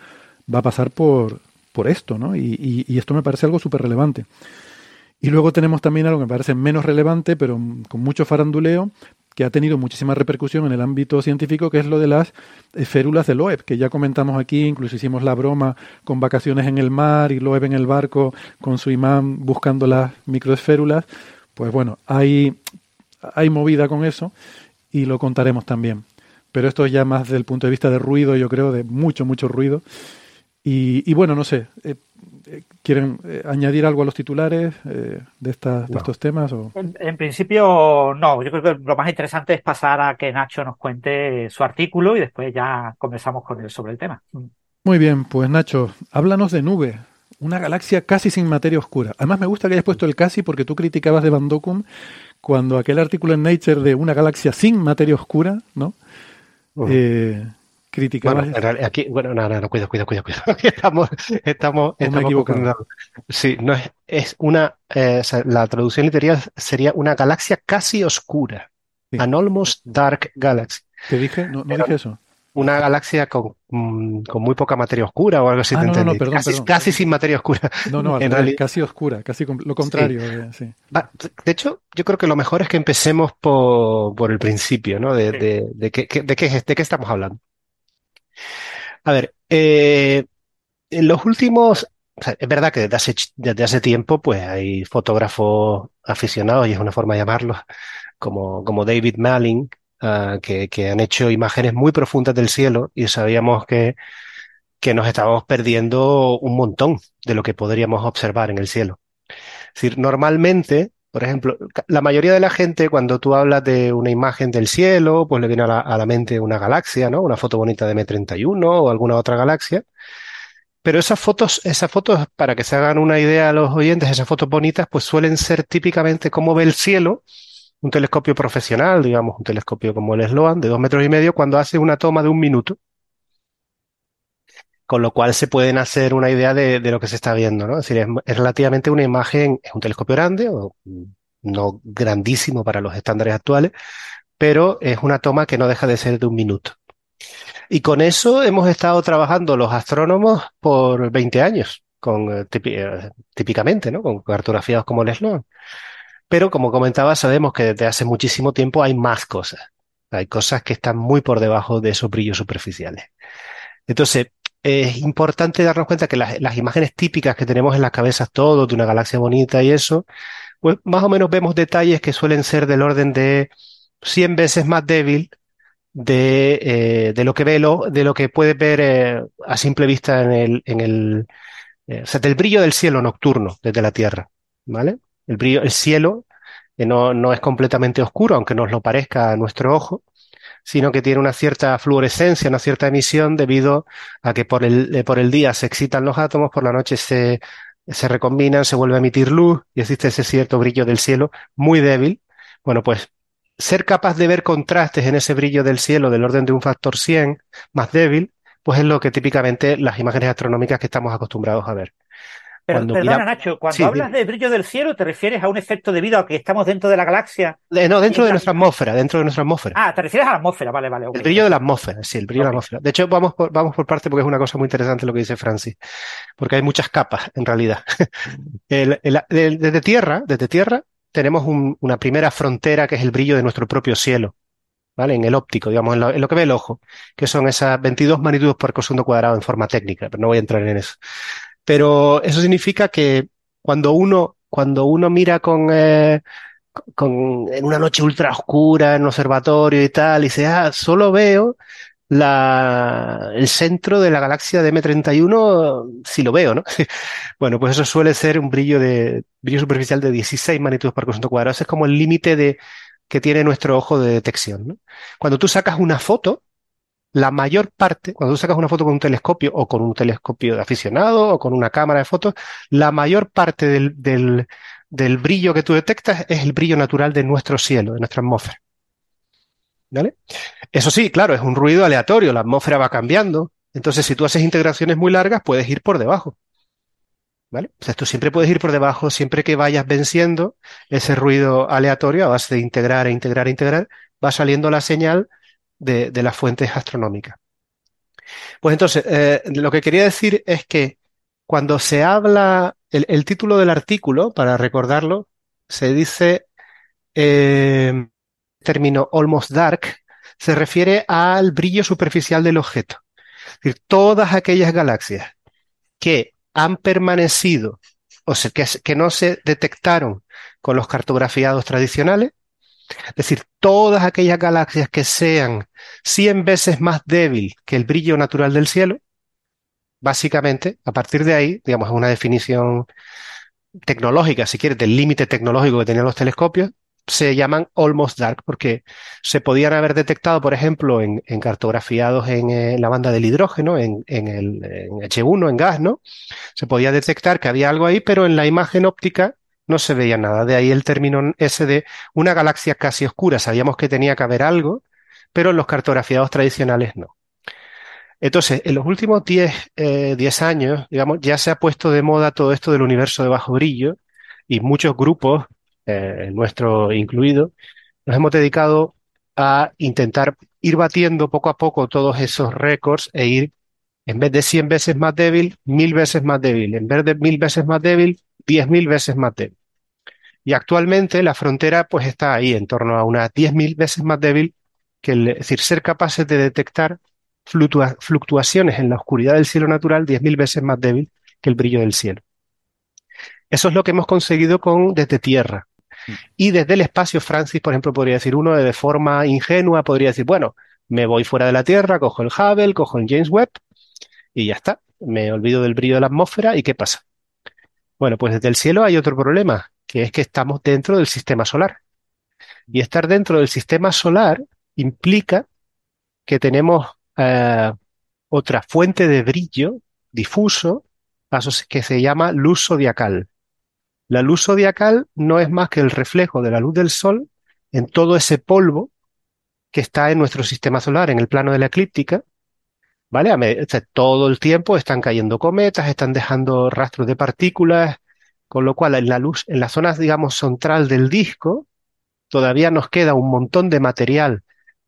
va a pasar por, por esto, ¿no? Y, y- esto me parece algo súper relevante. Y luego tenemos también algo que me parece menos relevante, pero con mucho faranduleo, que ha tenido muchísima repercusión en el ámbito científico, que es lo de las esférulas de Loeb, que ya comentamos aquí, incluso hicimos la broma con vacaciones en el mar y Loeb en el barco con su imán buscando las microesférulas. Pues bueno, hay, hay movida con eso y lo contaremos también. Pero esto es ya más desde el punto de vista de ruido, yo creo, de mucho, mucho ruido. Y, y bueno, no sé, eh, eh, ¿quieren eh, añadir algo a los titulares eh, de, estas, de No. estos temas? O? En, en principio, no. Yo creo que lo más interesante es pasar a que Nacho nos cuente su artículo y después ya conversamos con él sobre el tema. Muy bien, pues Nacho, háblanos de Nube, una galaxia casi sin materia oscura. Además me gusta que hayas puesto el casi porque tú criticabas de Van Dokum cuando aquel artículo en Nature de una galaxia sin materia oscura, ¿no? Eh, criticabas... Bueno, realidad aquí, bueno, no, no, no, cuidado, cuidado, cuidado, cuidado. Estamos, estamos, estamos equivocado? confundiendo. Sí, no es, es una, eh, o sea, la traducción literal sería una galaxia casi oscura. Sí. An almost dark galaxy. ¿Te dije? No, dije eso. Una galaxia con, mm, con muy poca materia oscura o algo así, Ah, te no, no, perdón, Casi, perdón. casi sin materia oscura. No, no, En realidad- casi oscura, casi lo contrario. eh, sí. Va, de hecho, yo creo que lo mejor es que empecemos por, por el principio, ¿no? De, Sí. de, de qué, qué- de qué, de qué estamos hablando. A ver, eh, en los últimos, es verdad que desde hace, ch- desde hace tiempo, pues hay fotógrafos aficionados, y es una forma de llamarlos, como, como David Malin, ah, que, que han hecho imágenes muy profundas del cielo y sabíamos que, que nos estábamos perdiendo un montón de lo que podríamos observar en el cielo. Es decir, normalmente, por ejemplo, la mayoría de la gente, cuando tú hablas de una imagen del cielo, pues le viene a la, mente una galaxia, ¿no? Una foto bonita de M31 o alguna otra galaxia. Pero esas fotos, esas fotos, para que se hagan una idea a los oyentes, esas fotos bonitas, pues suelen ser típicamente cómo ve el cielo un telescopio profesional, digamos, un telescopio como el Sloan, de dos metros y medio, cuando hace una toma de un minuto. Con lo cual se pueden hacer una idea de, de lo que se está viendo, ¿no? Es decir, es, relativamente una imagen, es un telescopio grande, o no grandísimo para los estándares actuales, pero es una toma que no deja de ser de un minuto. Y con eso hemos estado trabajando los astrónomos por 20 años, con, eh, eh, típicamente, ¿no? Con cartografías como el Sloan. Pero como comentaba, sabemos que desde hace muchísimo tiempo hay más cosas. Hay cosas que están muy por debajo de esos brillos superficiales. Entonces, es importante darnos cuenta que las, las imágenes típicas que tenemos en las cabezas todos de una galaxia bonita y eso, pues más o menos vemos detalles que suelen ser del orden de 100 veces más débil de, eh, de lo que ve lo, de lo que puedes ver eh, a simple vista en el, en el, eh, o sea, del brillo del cielo nocturno desde la Tierra, ¿vale? El brillo, el cielo no, no es completamente oscuro, aunque nos lo parezca a nuestro ojo, sino que tiene una cierta fluorescencia, una cierta emisión debido a que por el, eh, por el día se excitan los átomos, por la noche se, se recombinan, se vuelve a emitir luz y existe ese cierto brillo del cielo muy débil. Bueno, pues ser capaz de ver contrastes en ese brillo del cielo del orden de un factor 100 más débil, pues es lo que típicamente las imágenes astronómicas que estamos acostumbrados a ver. Pero Cuando perdona, mira- Nacho, cuando Sí, hablas dime. de brillo del cielo, ¿te refieres a un efecto debido a que estamos dentro de la galaxia? Eh, no, dentro de nuestra atmósfera, dentro de nuestra atmósfera. Ah, te refieres a la atmósfera, vale, vale. El brillo de la atmósfera, sí, el brillo de la atmósfera. De hecho, vamos por, vamos por parte porque es una cosa muy interesante lo que dice Francis, porque hay muchas capas en realidad. El- el- el- desde tierra, desde tierra, tenemos un- una primera frontera que es el brillo de nuestro propio cielo, ¿vale? En el óptico, digamos, en lo, en lo que ve el ojo, que son esas 22 magnitudes por segundo cuadrado en forma técnica, pero no voy a entrar en eso. Pero eso significa que cuando uno, cuando uno mira con, eh, con, en una noche ultra oscura, en un observatorio y tal, y dice, ah, solo veo la, el centro de la galaxia de M31, si lo veo, ¿no? Bueno, pues eso suele ser un brillo de, brillo superficial de 16 magnitudes por segundo cuadrado. Es como el límite de, que tiene nuestro ojo de detección, ¿no? Cuando tú sacas una foto, la mayor parte, cuando tú sacas una foto con un telescopio o con un telescopio de aficionado o con una cámara de fotos, la mayor parte del, del, del brillo que tú detectas es el brillo natural de nuestro cielo, de nuestra atmósfera. ¿Vale? Eso sí, claro, es un ruido aleatorio, la atmósfera va cambiando. Entonces, si tú haces integraciones muy largas, puedes ir por debajo. ¿Vale? O sea, tú siempre puedes ir por debajo, siempre que vayas venciendo ese ruido aleatorio a base de integrar e integrar e integrar, va saliendo la señal de, las fuentes astronómicas. Pues entonces, eh, lo que quería decir es que cuando se habla, el, el título del artículo, para recordarlo, se dice, eh, término almost dark, se refiere al brillo superficial del objeto. Es decir, todas aquellas galaxias que han permanecido, o sea, que, que no se detectaron con los cartografiados tradicionales, es decir, todas aquellas galaxias que sean 100 veces más débil que el brillo natural del cielo, básicamente, a partir de ahí, digamos, es una definición tecnológica, si quieres, del límite tecnológico que tenían los telescopios, se llaman almost dark porque se podían haber detectado, por ejemplo, en, cartografiados en, eh, la banda del hidrógeno, en, en el en H1, en gas, ¿no? Se podía detectar que había algo ahí, pero en la imagen óptica no se veía nada. De ahí el término ese de una galaxia casi oscura. Sabíamos que tenía que haber algo, pero los cartografiados tradicionales no. Entonces, en los últimos 10 eh, 10 años, digamos, ya se ha puesto de moda todo esto del universo de bajo brillo y muchos grupos, eh, nuestro incluido, nos hemos dedicado a intentar ir batiendo poco a poco todos esos récords e ir, en vez de 100 veces más débil, mil veces más débil, en vez de mil veces más débil, diez mil veces más débil. Y actualmente la frontera pues está ahí, en torno a unas diez mil veces más débil, que el, es decir, ser capaces de detectar fluctua- fluctuaciones en la oscuridad del cielo natural diez mil veces más débil que el brillo del cielo. Eso es lo que hemos conseguido con desde Tierra. Y desde el espacio, Francis, por ejemplo, podría decir uno de forma ingenua, podría decir, bueno, me voy fuera de la Tierra, cojo el Hubble, cojo el James Webb y ya está. Me olvido del brillo de la atmósfera y ¿qué pasa? Bueno, pues desde el cielo hay otro problema, que es que estamos dentro del sistema solar. Y estar dentro del sistema solar implica que tenemos eh, otra fuente de brillo difuso que se llama luz zodiacal. La luz zodiacal no es más que el reflejo de la luz del sol en todo ese polvo que está en nuestro sistema solar, en el plano de la eclíptica, ¿vale? Todo el tiempo están cayendo cometas, están dejando rastros de partículas, con lo cual en la luz, en la zona, digamos, central del disco, todavía nos queda un montón de material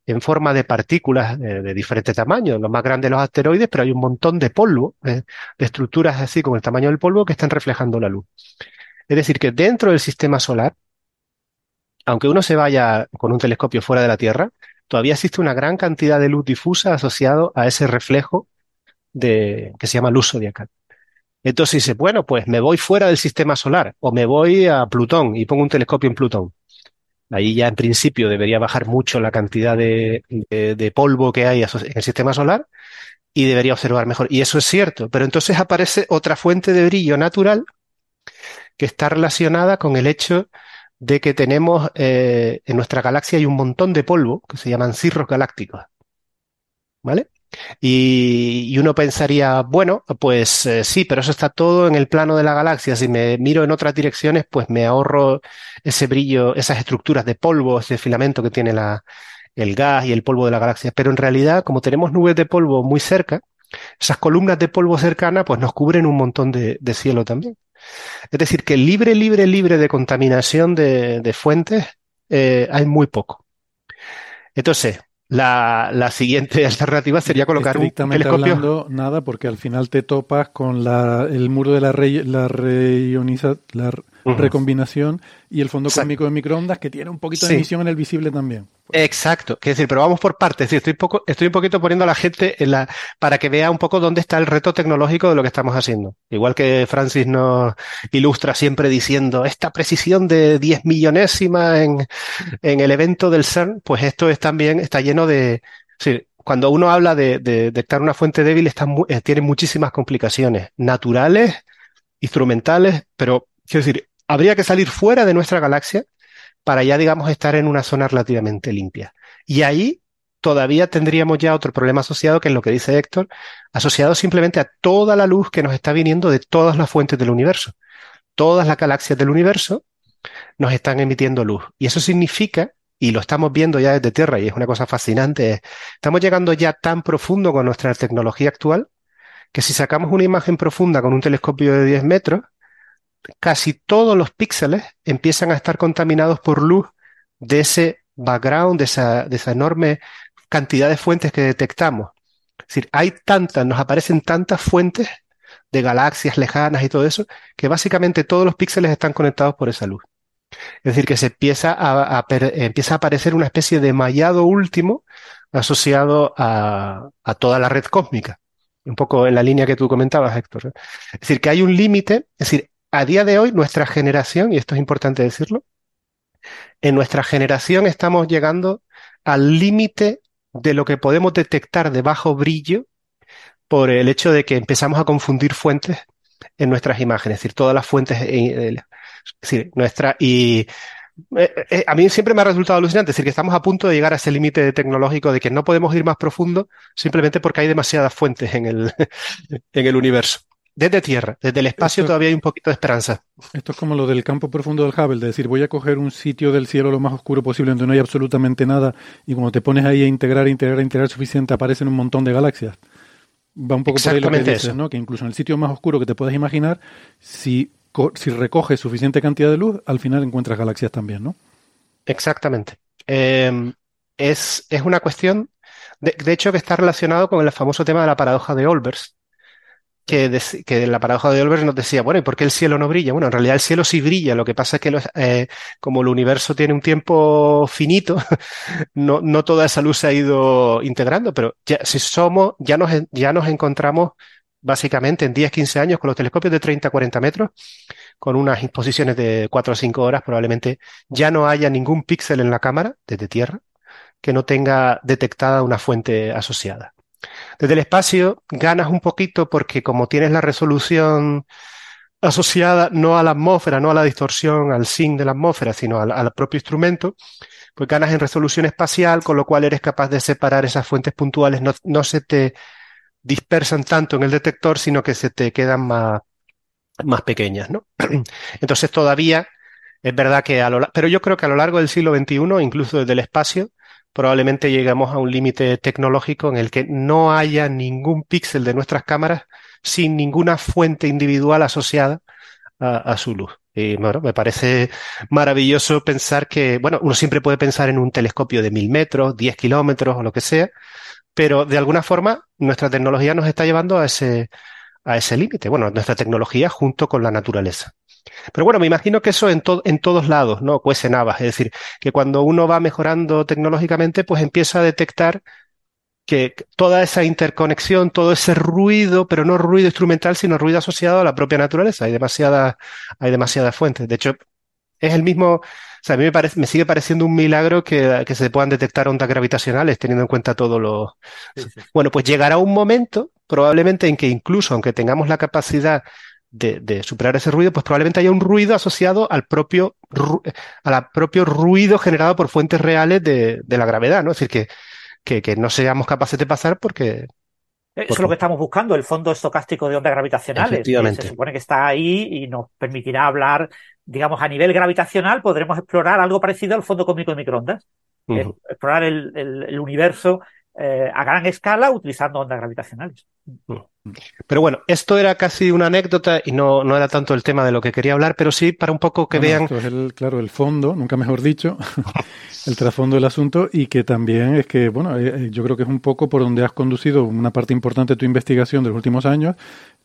en forma de partículas de, de diferente tamaño, los más grandes los asteroides, pero hay un montón de polvo, eh, de estructuras así como el tamaño del polvo que están reflejando la luz. Es decir, que dentro del sistema solar, aunque uno se vaya con un telescopio fuera de la Tierra, todavía existe una gran cantidad de luz difusa asociado a ese reflejo de, que se llama luz zodiacal. Entonces dice, bueno, pues me voy fuera del sistema solar o me voy a Plutón y pongo un telescopio en Plutón. Ahí ya en principio debería bajar mucho la cantidad de, de- de polvo que hay en el sistema solar y debería observar mejor. Y eso es cierto, pero entonces aparece otra fuente de brillo natural que está relacionada con el hecho de que tenemos eh, en nuestra galaxia hay un montón de polvo que se llaman cirros galácticos. ¿Vale? Y, uno pensaría, bueno, pues eh, sí, pero eso está todo en el plano de la galaxia. Si me miro en otras direcciones, pues me ahorro ese brillo, esas estructuras de polvo, ese filamento que tiene la, el gas y el polvo de la galaxia. Pero en realidad, como tenemos nubes de polvo muy cerca, esas columnas de polvo cercana, pues nos cubren un montón de, cielo también. Es decir, que libre, libre, libre de contaminación de, de fuentes eh, hay muy poco. Entonces, la, la, siguiente alternativa sería colocar un telescopio. hablando, nada, porque al final te topas con la, el muro de la, re, la, reioniza, la uh -huh. recombinación y el fondo cósmico de microondas que tiene un poquito sí. de emisión en el visible también. Exacto, es decir, pero vamos por partes. Estoy, poco, estoy un poquito poniendo a la gente en la, para que vea un poco dónde está el reto tecnológico de lo que estamos haciendo. Igual que Francis nos ilustra siempre diciendo esta precisión de 10 millonésimas en, en el evento del CERN, pues esto es también, está lleno de, sí, cuando uno habla de, de detectar una fuente débil, está, eh, tiene muchísimas complicaciones naturales, instrumentales, pero quiero decir, habría que salir fuera de nuestra galaxia para ya, digamos, estar en una zona relativamente limpia. Y ahí todavía tendríamos ya otro problema asociado, que es lo que dice Héctor, asociado simplemente a toda la luz que nos está viniendo de todas las fuentes del universo. Todas las galaxias del universo nos están emitiendo luz. Y eso significa, y lo estamos viendo ya desde Tierra, y es una cosa fascinante, estamos llegando ya tan profundo con nuestra tecnología actual, que si sacamos una imagen profunda con un telescopio de 10 metros, casi todos los píxeles empiezan a estar contaminados por luz de ese background, de esa, de esa enorme cantidad de fuentes que detectamos. Es decir, hay tantas, nos aparecen tantas fuentes de galaxias lejanas y todo eso, que básicamente todos los píxeles están conectados por esa luz. Es decir, que se empieza a, empieza a aparecer una especie de mallado último asociado a, a toda la red cósmica. Un poco en la línea que tú comentabas, Héctor. Es decir, que hay un límite, es decir, a día de hoy nuestra generación, y esto es importante decirlo, en nuestra generación estamos llegando al límite de lo que podemos detectar de bajo brillo por el hecho de que empezamos a confundir fuentes en nuestras imágenes, es decir, todas las fuentes, es decir, nuestra, y eh, a mí siempre me ha resultado alucinante, es decir, que estamos a punto de llegar a ese límite tecnológico de que no podemos ir más profundo simplemente porque hay demasiadas fuentes en el, en el universo desde tierra, desde el espacio esto, todavía hay un poquito de esperanza. Esto es como lo del campo profundo del Hubble, de decir, voy a coger un sitio del cielo lo más oscuro posible donde no hay absolutamente nada y cuando te pones ahí a integrar, integrar, integrar suficiente, aparecen un montón de galaxias. Va un poco por ahí lo que dices, ¿no? Que incluso en el sitio más oscuro que te puedas imaginar, si, si recoges suficiente cantidad de luz, al final encuentras galaxias también, ¿no? Exactamente. Eh, es, es una cuestión, de, de hecho, que está relacionado con el famoso tema de la paradoja de Olbers, que, de, que la paradoja de Olbers nos decía, bueno, ¿y por qué el cielo no brilla? Bueno, en realidad el cielo sí brilla, lo que pasa es que eh, como el universo tiene un tiempo finito, no, no toda esa luz se ha ido integrando, pero ya, si somos, ya nos, ya nos encontramos básicamente en 10, 15 años con los telescopios de 30, 40 metros, con unas exposiciones de 4 o 5 horas, probablemente ya no haya ningún píxel en la cámara desde Tierra que no tenga detectada una fuente asociada. Desde el espacio ganas un poquito porque como tienes la resolución asociada no a la atmósfera, no a la distorsión, al sin de la atmósfera, sino al, al, propio instrumento, pues ganas en resolución espacial, con lo cual eres capaz de separar esas fuentes puntuales, no, no se te dispersan tanto en el detector, sino que se te quedan más, más pequeñas, ¿no? Entonces todavía es verdad que a lo, pero yo creo que a lo largo del siglo XXI, incluso desde el espacio, probablemente lleguemos a un límite tecnológico en el que no haya ningún píxel de nuestras cámaras sin ninguna fuente individual asociada a, a, su luz. Y bueno, me parece maravilloso pensar que, bueno, uno siempre puede pensar en un telescopio de mil metros, diez kilómetros o lo que sea, pero de alguna forma nuestra tecnología nos está llevando a ese, a ese límite. Bueno, nuestra tecnología junto con la naturaleza. Pero bueno, me imagino que eso en, to en todos lados, ¿no? Cuece navas. Es decir, que cuando uno va mejorando tecnológicamente, pues empieza a detectar que toda esa interconexión, todo ese ruido, pero no ruido instrumental, sino ruido asociado a la propia naturaleza. Hay demasiadas, hay demasiadas fuentes. De hecho, es el mismo, o sea, a mí me, parece, me sigue pareciendo un milagro que, que, se puedan detectar ondas gravitacionales teniendo en cuenta todo lo... Sí, sí. Bueno, pues llegará un momento, probablemente, en que incluso, aunque tengamos la capacidad de, de, superar ese ruido, pues probablemente haya un ruido asociado al propio, al propio ruido generado por fuentes reales de, de la gravedad, ¿no? Es decir, que, que, que, no seamos capaces de pasar porque... Eso es lo que estamos buscando, el fondo estocástico de ondas gravitacionales. Que se supone que está ahí y nos permitirá hablar, digamos, a nivel gravitacional, podremos explorar algo parecido al fondo cósmico de microondas. Uh -huh. Explorar el, el, el universo eh, a gran escala utilizando ondas gravitacionales. Pero bueno, esto era casi una anécdota y no, no era tanto el tema de lo que quería hablar, pero sí para un poco que Bueno, vean. esto es el, claro, el fondo, nunca mejor dicho, el trasfondo del asunto y que también es que, bueno, eh, eh, yo creo que es un poco por donde has conducido una parte importante de tu investigación de los últimos años,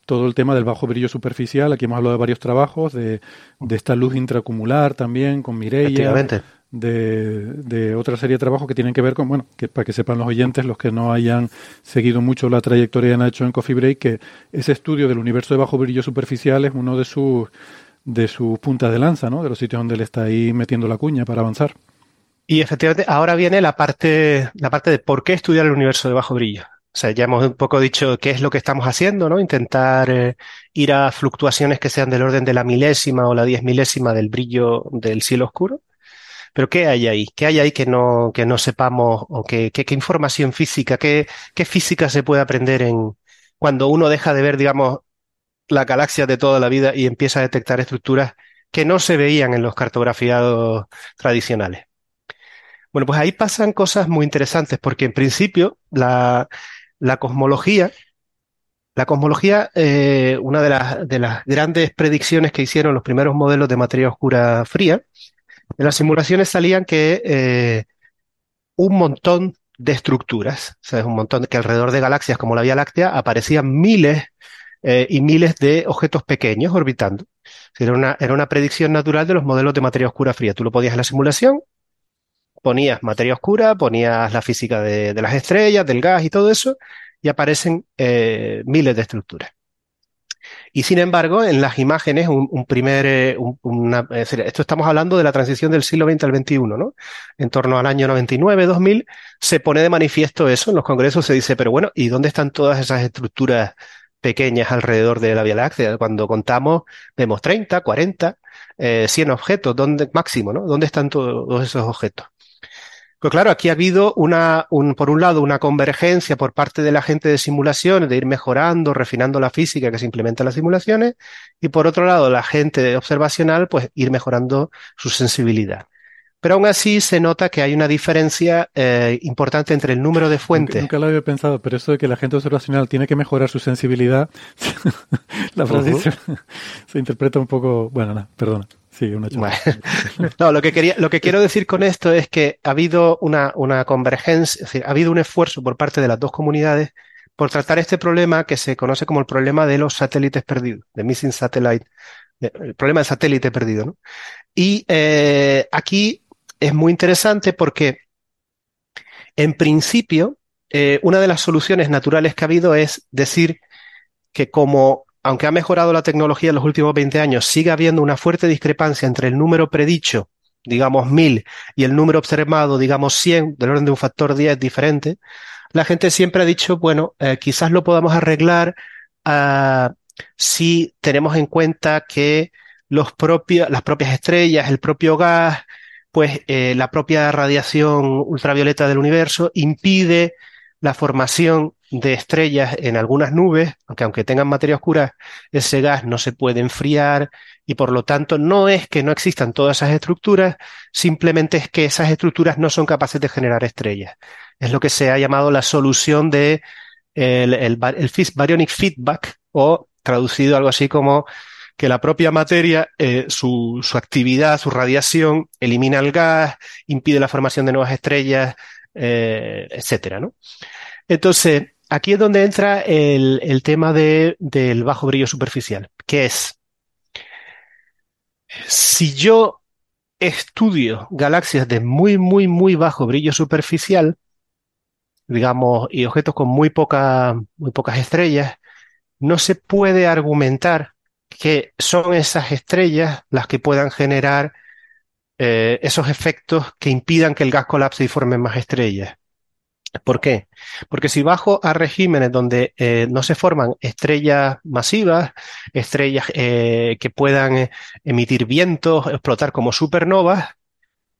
todo el tema del bajo brillo superficial, aquí hemos hablado de varios trabajos, de, de esta luz intracumular también, con Mireia, Efectivamente. De, otra serie de trabajos que tienen que ver con, bueno, que para que sepan los oyentes, los que no hayan seguido mucho la trayectoria de Nacho en Coffee Break, que ese estudio del universo de bajo brillo superficial es uno de sus de sus puntas de lanza, ¿no? De los sitios donde él está ahí metiendo la cuña para avanzar. Y efectivamente, ahora viene la parte, la parte de por qué estudiar el universo de bajo brillo. O sea, ya hemos un poco dicho qué es lo que estamos haciendo, ¿no? Intentar eh, ir a fluctuaciones que sean del orden de la milésima o la diez milésima del brillo del cielo oscuro. Pero ¿qué hay ahí? ¿Qué hay ahí que no, que no sepamos o qué, qué información física, qué, qué física se puede aprender en cuando uno deja de ver, digamos, la galaxia de toda la vida y empieza a detectar estructuras que no se veían en los cartografiados tradicionales? Bueno, pues ahí pasan cosas muy interesantes, porque en principio la, la cosmología, la cosmología, eh, una de las, de las grandes predicciones que hicieron los primeros modelos de materia oscura fría, en las simulaciones salían que eh, un montón de estructuras, o sea, un montón que alrededor de galaxias como la Vía Láctea aparecían miles eh, y miles de objetos pequeños orbitando. Era una, era una predicción natural de los modelos de materia oscura fría. Tú lo podías en la simulación, ponías materia oscura, ponías la física de, de las estrellas, del gas y todo eso, y aparecen eh, miles de estructuras. Y sin embargo, en las imágenes, un, primer, eh, un, una, esto estamos hablando de la transición del siglo XX al XXI, ¿no? En torno al año 99, 2000, se pone de manifiesto eso, en los congresos se dice, pero bueno, ¿y dónde están todas esas estructuras pequeñas alrededor de la Vía Láctea? Cuando contamos, vemos 30, 40, eh, 100 objetos, ¿dónde, máximo, ¿no? ¿Dónde están todos esos objetos? Pues claro, aquí ha habido una, un, por un lado, una convergencia por parte de la gente de simulaciones, de ir mejorando, refinando la física que se implementa en las simulaciones, y por otro lado, la gente observacional, pues ir mejorando su sensibilidad. Pero aún así se nota que hay una diferencia eh, importante entre el número de Nunca, fuentes. nunca lo había pensado, pero eso de que la gente observacional tiene que mejorar su sensibilidad, la frase se, se interpreta un poco, bueno, no, perdona. Sí, una. Bueno, no, lo que quería, lo que quiero decir con esto es que ha habido una, una convergencia, es decir, ha habido un esfuerzo por parte de las dos comunidades por tratar este problema que se conoce como el problema de los satélites perdidos, de missing satellite, el problema del satélite perdido, ¿no? Y eh, aquí es muy interesante porque, en principio, eh, una de las soluciones naturales que ha habido es decir que como, aunque ha mejorado la tecnología en los últimos 20 años, sigue habiendo una fuerte discrepancia entre el número predicho, digamos 1000, y el número observado, digamos 100, del orden de un factor 10 diferente, la gente siempre ha dicho, bueno, eh, quizás lo podamos arreglar ah, si tenemos en cuenta que las propias estrellas, el propio gas, pues eh, la propia radiación ultravioleta del universo impide la formación de estrellas en algunas nubes, aunque aunque tengan materia oscura, ese gas no se puede enfriar y por lo tanto no es que no existan todas esas estructuras, simplemente es que esas estructuras no son capaces de generar estrellas. Es lo que se ha llamado la solución de el, el, el baryonic feedback o traducido algo así como que la propia materia, eh, su, su actividad, su radiación, elimina el gas, impide la formación de nuevas estrellas, eh, etcétera, ¿no? Entonces, aquí es donde entra el, tema de, del bajo brillo superficial, que es, si yo estudio galaxias de muy, muy, muy bajo brillo superficial, digamos, y objetos con muy poca, muy pocas estrellas, no se puede argumentar que son esas estrellas las que puedan generar eh, esos efectos que impidan que el gas colapse y forme más estrellas. ¿Por qué? Porque si bajo a regímenes donde eh, no se forman estrellas masivas, estrellas eh, que puedan eh, emitir vientos, explotar como supernovas,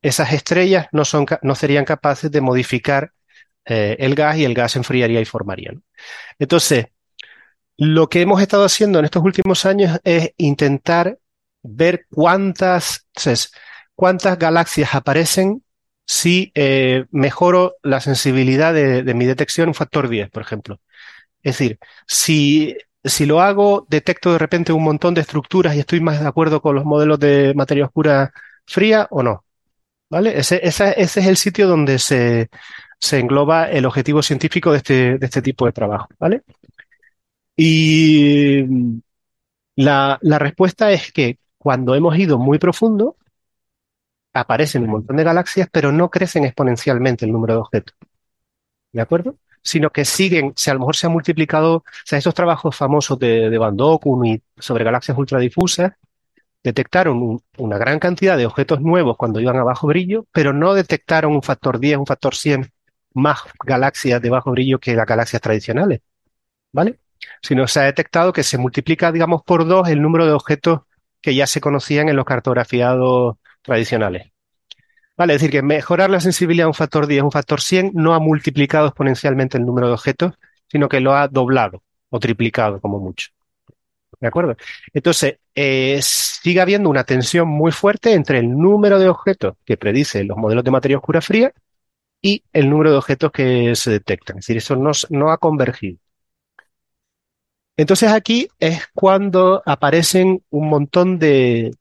esas estrellas no, son, no serían capaces de modificar el gas y el gas se enfriaría y formaría. Entonces, lo que hemos estado haciendo en estos últimos años es intentar ver cuántas, cuántas galaxias aparecen si eh, mejoro la sensibilidad de, mi detección un factor 10, por ejemplo. Es decir, si, si lo hago, detecto de repente un montón de estructuras y estoy más de acuerdo con los modelos de materia oscura fría o no. ¿Vale? Ese es el sitio donde se, se engloba el objetivo científico de este, de este tipo de trabajo. ¿Vale? Y la, la respuesta es que cuando hemos ido muy profundo, aparecen un montón de galaxias, pero no crecen exponencialmente el número de objetos. ¿De acuerdo? Sino que siguen, si a lo mejor se ha multiplicado, o sea, esos trabajos famosos de, de Van Dokun y sobre galaxias ultradifusas, detectaron un- una gran cantidad de objetos nuevos cuando iban a bajo brillo, pero no detectaron un factor 10, un factor 100 más galaxias de bajo brillo que las galaxias tradicionales, ¿vale? Sino se ha detectado que se multiplica, digamos, por dos el número de objetos que ya se conocían en los cartografiados tradicionales. Vale, es decir, que mejorar la sensibilidad a un factor 10, un factor 100, no ha multiplicado exponencialmente el número de objetos, sino que lo ha doblado o triplicado como mucho. ¿De acuerdo? Entonces, eh, sigue habiendo una tensión muy fuerte entre el número de objetos que predicen los modelos de materia oscura fría y el número de objetos que se detectan. Es decir, eso no, no ha convergido. Entonces aquí es cuando aparecen un montón de,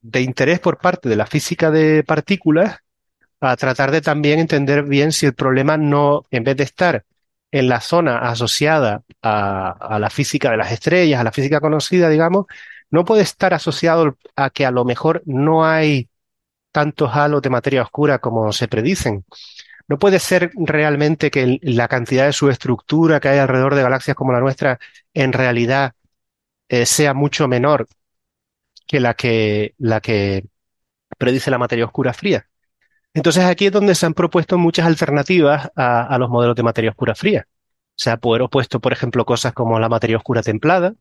de interés por parte de la física de partículas a tratar de también entender bien si el problema no, en vez de estar en la zona asociada a, la física de las estrellas, a la física conocida, digamos, no puede estar asociado a que a lo mejor no hay tantos halos de materia oscura como se predicen. No puede ser realmente que la cantidad de subestructura que hay alrededor de galaxias como la nuestra en realidad eh, sea mucho menor que la que, la que predice la materia oscura fría. Entonces aquí es donde se han propuesto muchas alternativas a, los modelos de materia oscura fría. Se ha propuesto, por ejemplo, cosas como la materia oscura templada,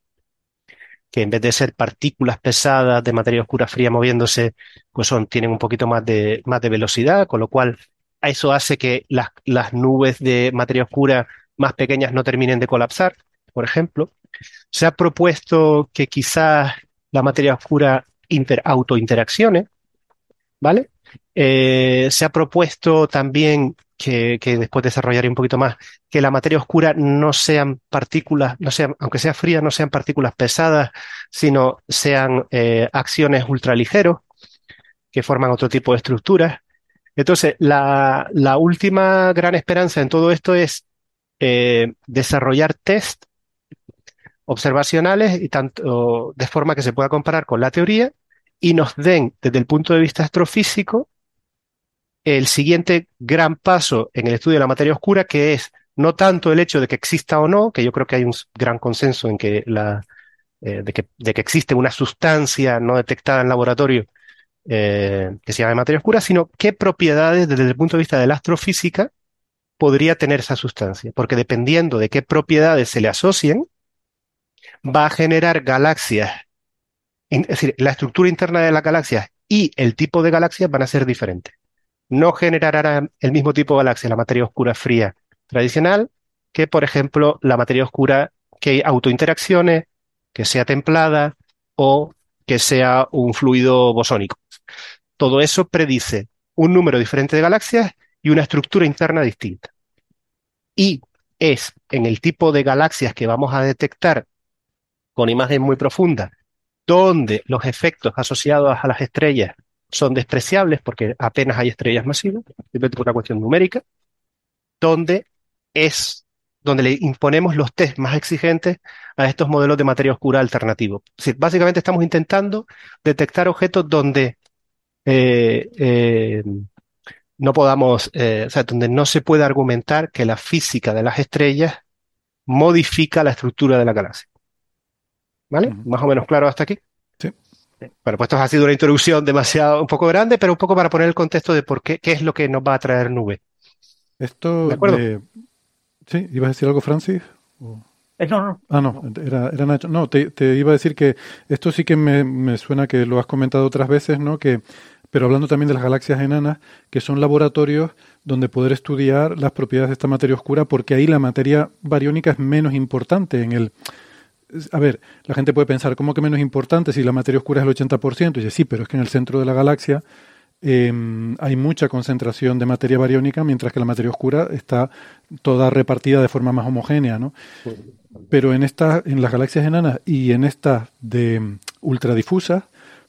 que en vez de ser partículas pesadas de materia oscura fría moviéndose, pues son, tienen un poquito más de, más de velocidad, con lo cual eso hace que las, las nubes de materia oscura más pequeñas no terminen de colapsar, por ejemplo. Se ha propuesto que quizás la materia oscura inter, autointeraccione, ¿vale? Eh, se ha propuesto también que, después desarrollaré un poquito más, que la materia oscura no sean partículas, no sean, aunque sea fría, no sean partículas pesadas, sino sean eh, acciones ultraligeros que forman otro tipo de estructuras. Entonces, la, la última gran esperanza en todo esto es eh, desarrollar test observacionales y tanto de forma que se pueda comparar con la teoría y nos den, desde el punto de vista astrofísico, el siguiente gran paso en el estudio de la materia oscura, que es no tanto el hecho de que exista o no, que yo creo que hay un gran consenso en que la, eh, de, que, de que existe una sustancia no detectada en laboratorio eh, que se llama materia oscura, sino qué propiedades desde el punto de vista de la astrofísica podría tener esa sustancia, porque dependiendo de qué propiedades se le asocien, va a generar galaxias, es decir, la estructura interna de las galaxias y el tipo de galaxias van a ser diferentes. No generará el mismo tipo de galaxia la materia oscura fría tradicional que, por ejemplo, la materia oscura que autointeraccione, que sea templada o que sea un fluido bosónico. Todo eso predice un número diferente de galaxias y una estructura interna distinta. Y es en el tipo de galaxias que vamos a detectar con imagen muy profunda, donde los efectos asociados a las estrellas son despreciables porque apenas hay estrellas masivas, simplemente por una cuestión numérica, donde es donde le imponemos los test más exigentes a estos modelos de materia oscura alternativos. Es decir, básicamente estamos intentando detectar objetos donde eh, eh, no podamos, eh, o sea, donde no se puede argumentar que la física de las estrellas modifica la estructura de la galaxia. ¿Vale? Más o menos claro hasta aquí. Sí. Bueno, pues esto ha sido una introducción demasiado, un poco grande, pero un poco para poner el contexto de por qué, qué es lo que nos va a traer nube. Esto De acuerdo. de- Sí, ¿ibas a decir algo, Francis? ¿O- Eh, no, no, Ah, no, era, era Nacho. No, te, te iba a decir que esto sí que me, me suena que lo has comentado otras veces, ¿no? Que, pero hablando también de las galaxias enanas, que son laboratorios donde poder estudiar las propiedades de esta materia oscura, porque ahí la materia bariónica es menos importante en el... A ver, la gente puede pensar, ¿cómo que menos importante si la materia oscura es el 80%? Y dice, sí, pero es que en el centro de la galaxia em, hay mucha concentración de materia bariónica, mientras que la materia oscura está toda repartida de forma más homogénea, ¿no? Pero en estas, en las galaxias enanas y en estas de mm, ultradifusas,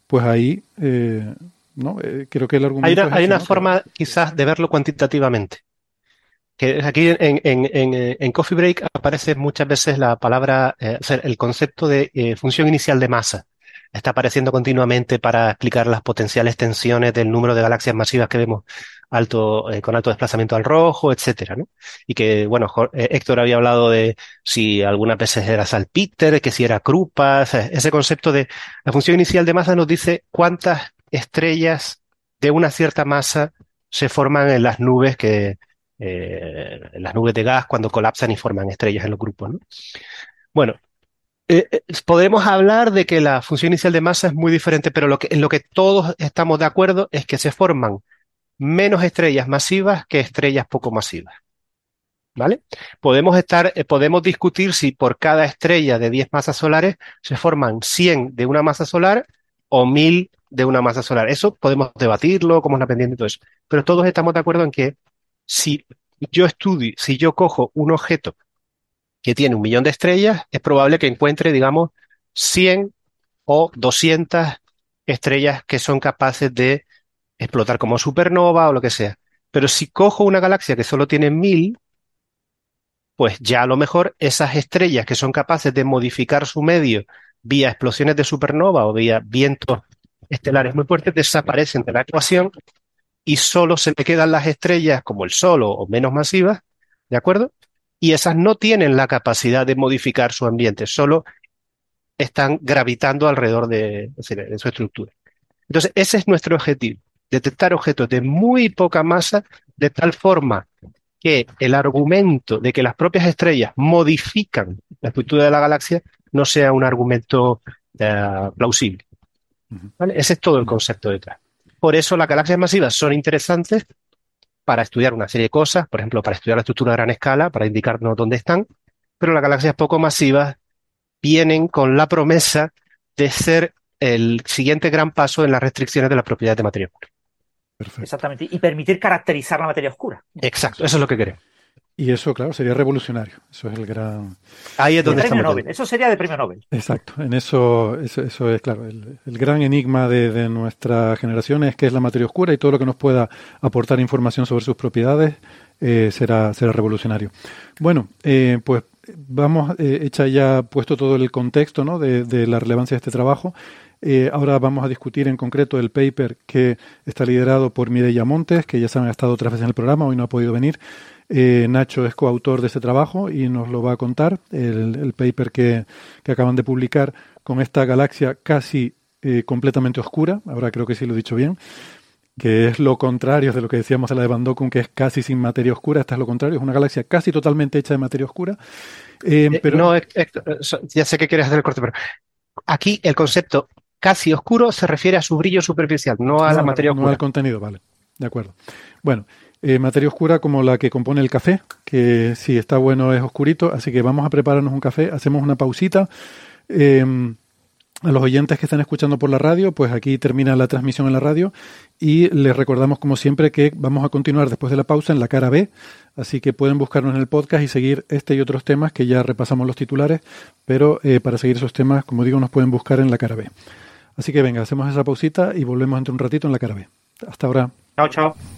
pues ahí, eh, ¿no? Eh, creo que el argumento Hay una, es hay ese, una ¿no? forma quizás de verlo cuantitativamente. Que aquí en, en, en, eh, en Coffee Break aparece muchas veces la palabra, eh, o sea, el concepto de eh, función inicial de masa. Está apareciendo continuamente para explicar las potenciales tensiones del número de galaxias masivas que vemos alto, con alto desplazamiento al rojo, etcétera, ¿no? Y que, bueno, Héctor había hablado de si algunas veces era salpíter, que si era Krupa, ese concepto de la función inicial de masa nos dice cuántas estrellas de una cierta masa se forman en las nubes que, eh, las nubes de gas cuando colapsan y forman estrellas en los grupos, ¿no? Bueno, eh, eh, podemos hablar de que la función inicial de masa es muy diferente, pero lo que, en lo que todos estamos de acuerdo es que se forman menos estrellas masivas que estrellas poco masivas. ¿Vale? Podemos estar, podemos discutir si por cada estrella de 10 masas solares se forman 100 de una masa solar o 1000 de una masa solar. Eso podemos debatirlo, cómo es la pendiente y todo eso. Pero todos estamos de acuerdo en que si yo estudio, si yo cojo un objeto que tiene un millón de estrellas, es probable que encuentre, digamos, 100 o 200 estrellas que son capaces de explotar como supernova o lo que sea. Pero si cojo una galaxia que solo tiene 1000, pues ya a lo mejor esas estrellas que son capaces de modificar su medio vía explosiones de supernova o vía vientos estelares muy fuertes desaparecen de la ecuación y solo se me quedan las estrellas como el Sol o, o menos masivas, ¿de acuerdo? Y esas no tienen la capacidad de modificar su ambiente, solo están gravitando alrededor de, su estructura. Entonces, ese es nuestro objetivo, detectar objetos de muy poca masa de tal forma que el argumento de que las propias estrellas modifican la estructura de la galaxia no sea un argumento eh, plausible. ¿Vale? Ese es todo el concepto detrás. Por eso las galaxias masivas son interesantes para estudiar una serie de cosas, por ejemplo, para estudiar la estructura a gran escala, para indicarnos dónde están, pero las galaxias poco masivas vienen con la promesa de ser el siguiente gran paso en las restricciones de las propiedades de materia oscura. Perfecto. Exactamente. Y permitir caracterizar la materia oscura. Exacto, eso es lo que queremos. Y eso, claro, sería revolucionario. Eso es el gran. Ahí es De donde premio. Nobel. Eso sería de premio Nobel. Exacto. En eso, eso, eso es, claro, el, el gran enigma de, de nuestra generación es qué es la materia oscura y todo lo que nos pueda aportar información sobre sus propiedades eh, será, será revolucionario. Bueno, eh, pues vamos, eh, hecha ya puesto todo el contexto ¿no? de, la relevancia de este trabajo. Eh, ahora vamos a discutir en concreto el paper que está liderado por Mireia Montes, que ya saben ha estado otras veces en el programa, hoy no ha podido venir. Eh, Nacho es coautor de este trabajo y nos lo va a contar, el, el paper que, que acaban de publicar con esta galaxia casi eh, completamente oscura, ahora creo que sí lo he dicho bien, que es lo contrario de lo que decíamos de la de Van Dokkum, que es casi sin materia oscura, esta es lo contrario, es una galaxia casi totalmente hecha de materia oscura. Eh, Eh, pero no, Héctor, ya sé que quieres hacer el corte, pero aquí el concepto casi oscuro se refiere a su brillo superficial, no a la No, materia no oscura. al contenido, vale. De acuerdo. Bueno, eh, materia oscura como la que compone el café, que si está bueno es oscurito, así que vamos a prepararnos un café, hacemos una pausita. A los oyentes que están escuchando por la radio, pues aquí termina la transmisión en la radio y les recordamos como siempre que vamos a continuar después de la pausa en la cara B, así que pueden buscarnos en el podcast y seguir este y otros temas que ya repasamos los titulares, pero eh, para seguir esos temas, como digo, nos pueden buscar en la cara B. Así que venga, hacemos esa pausita y volvemos entre un ratito en la cara B. Hasta ahora. Chao, chao.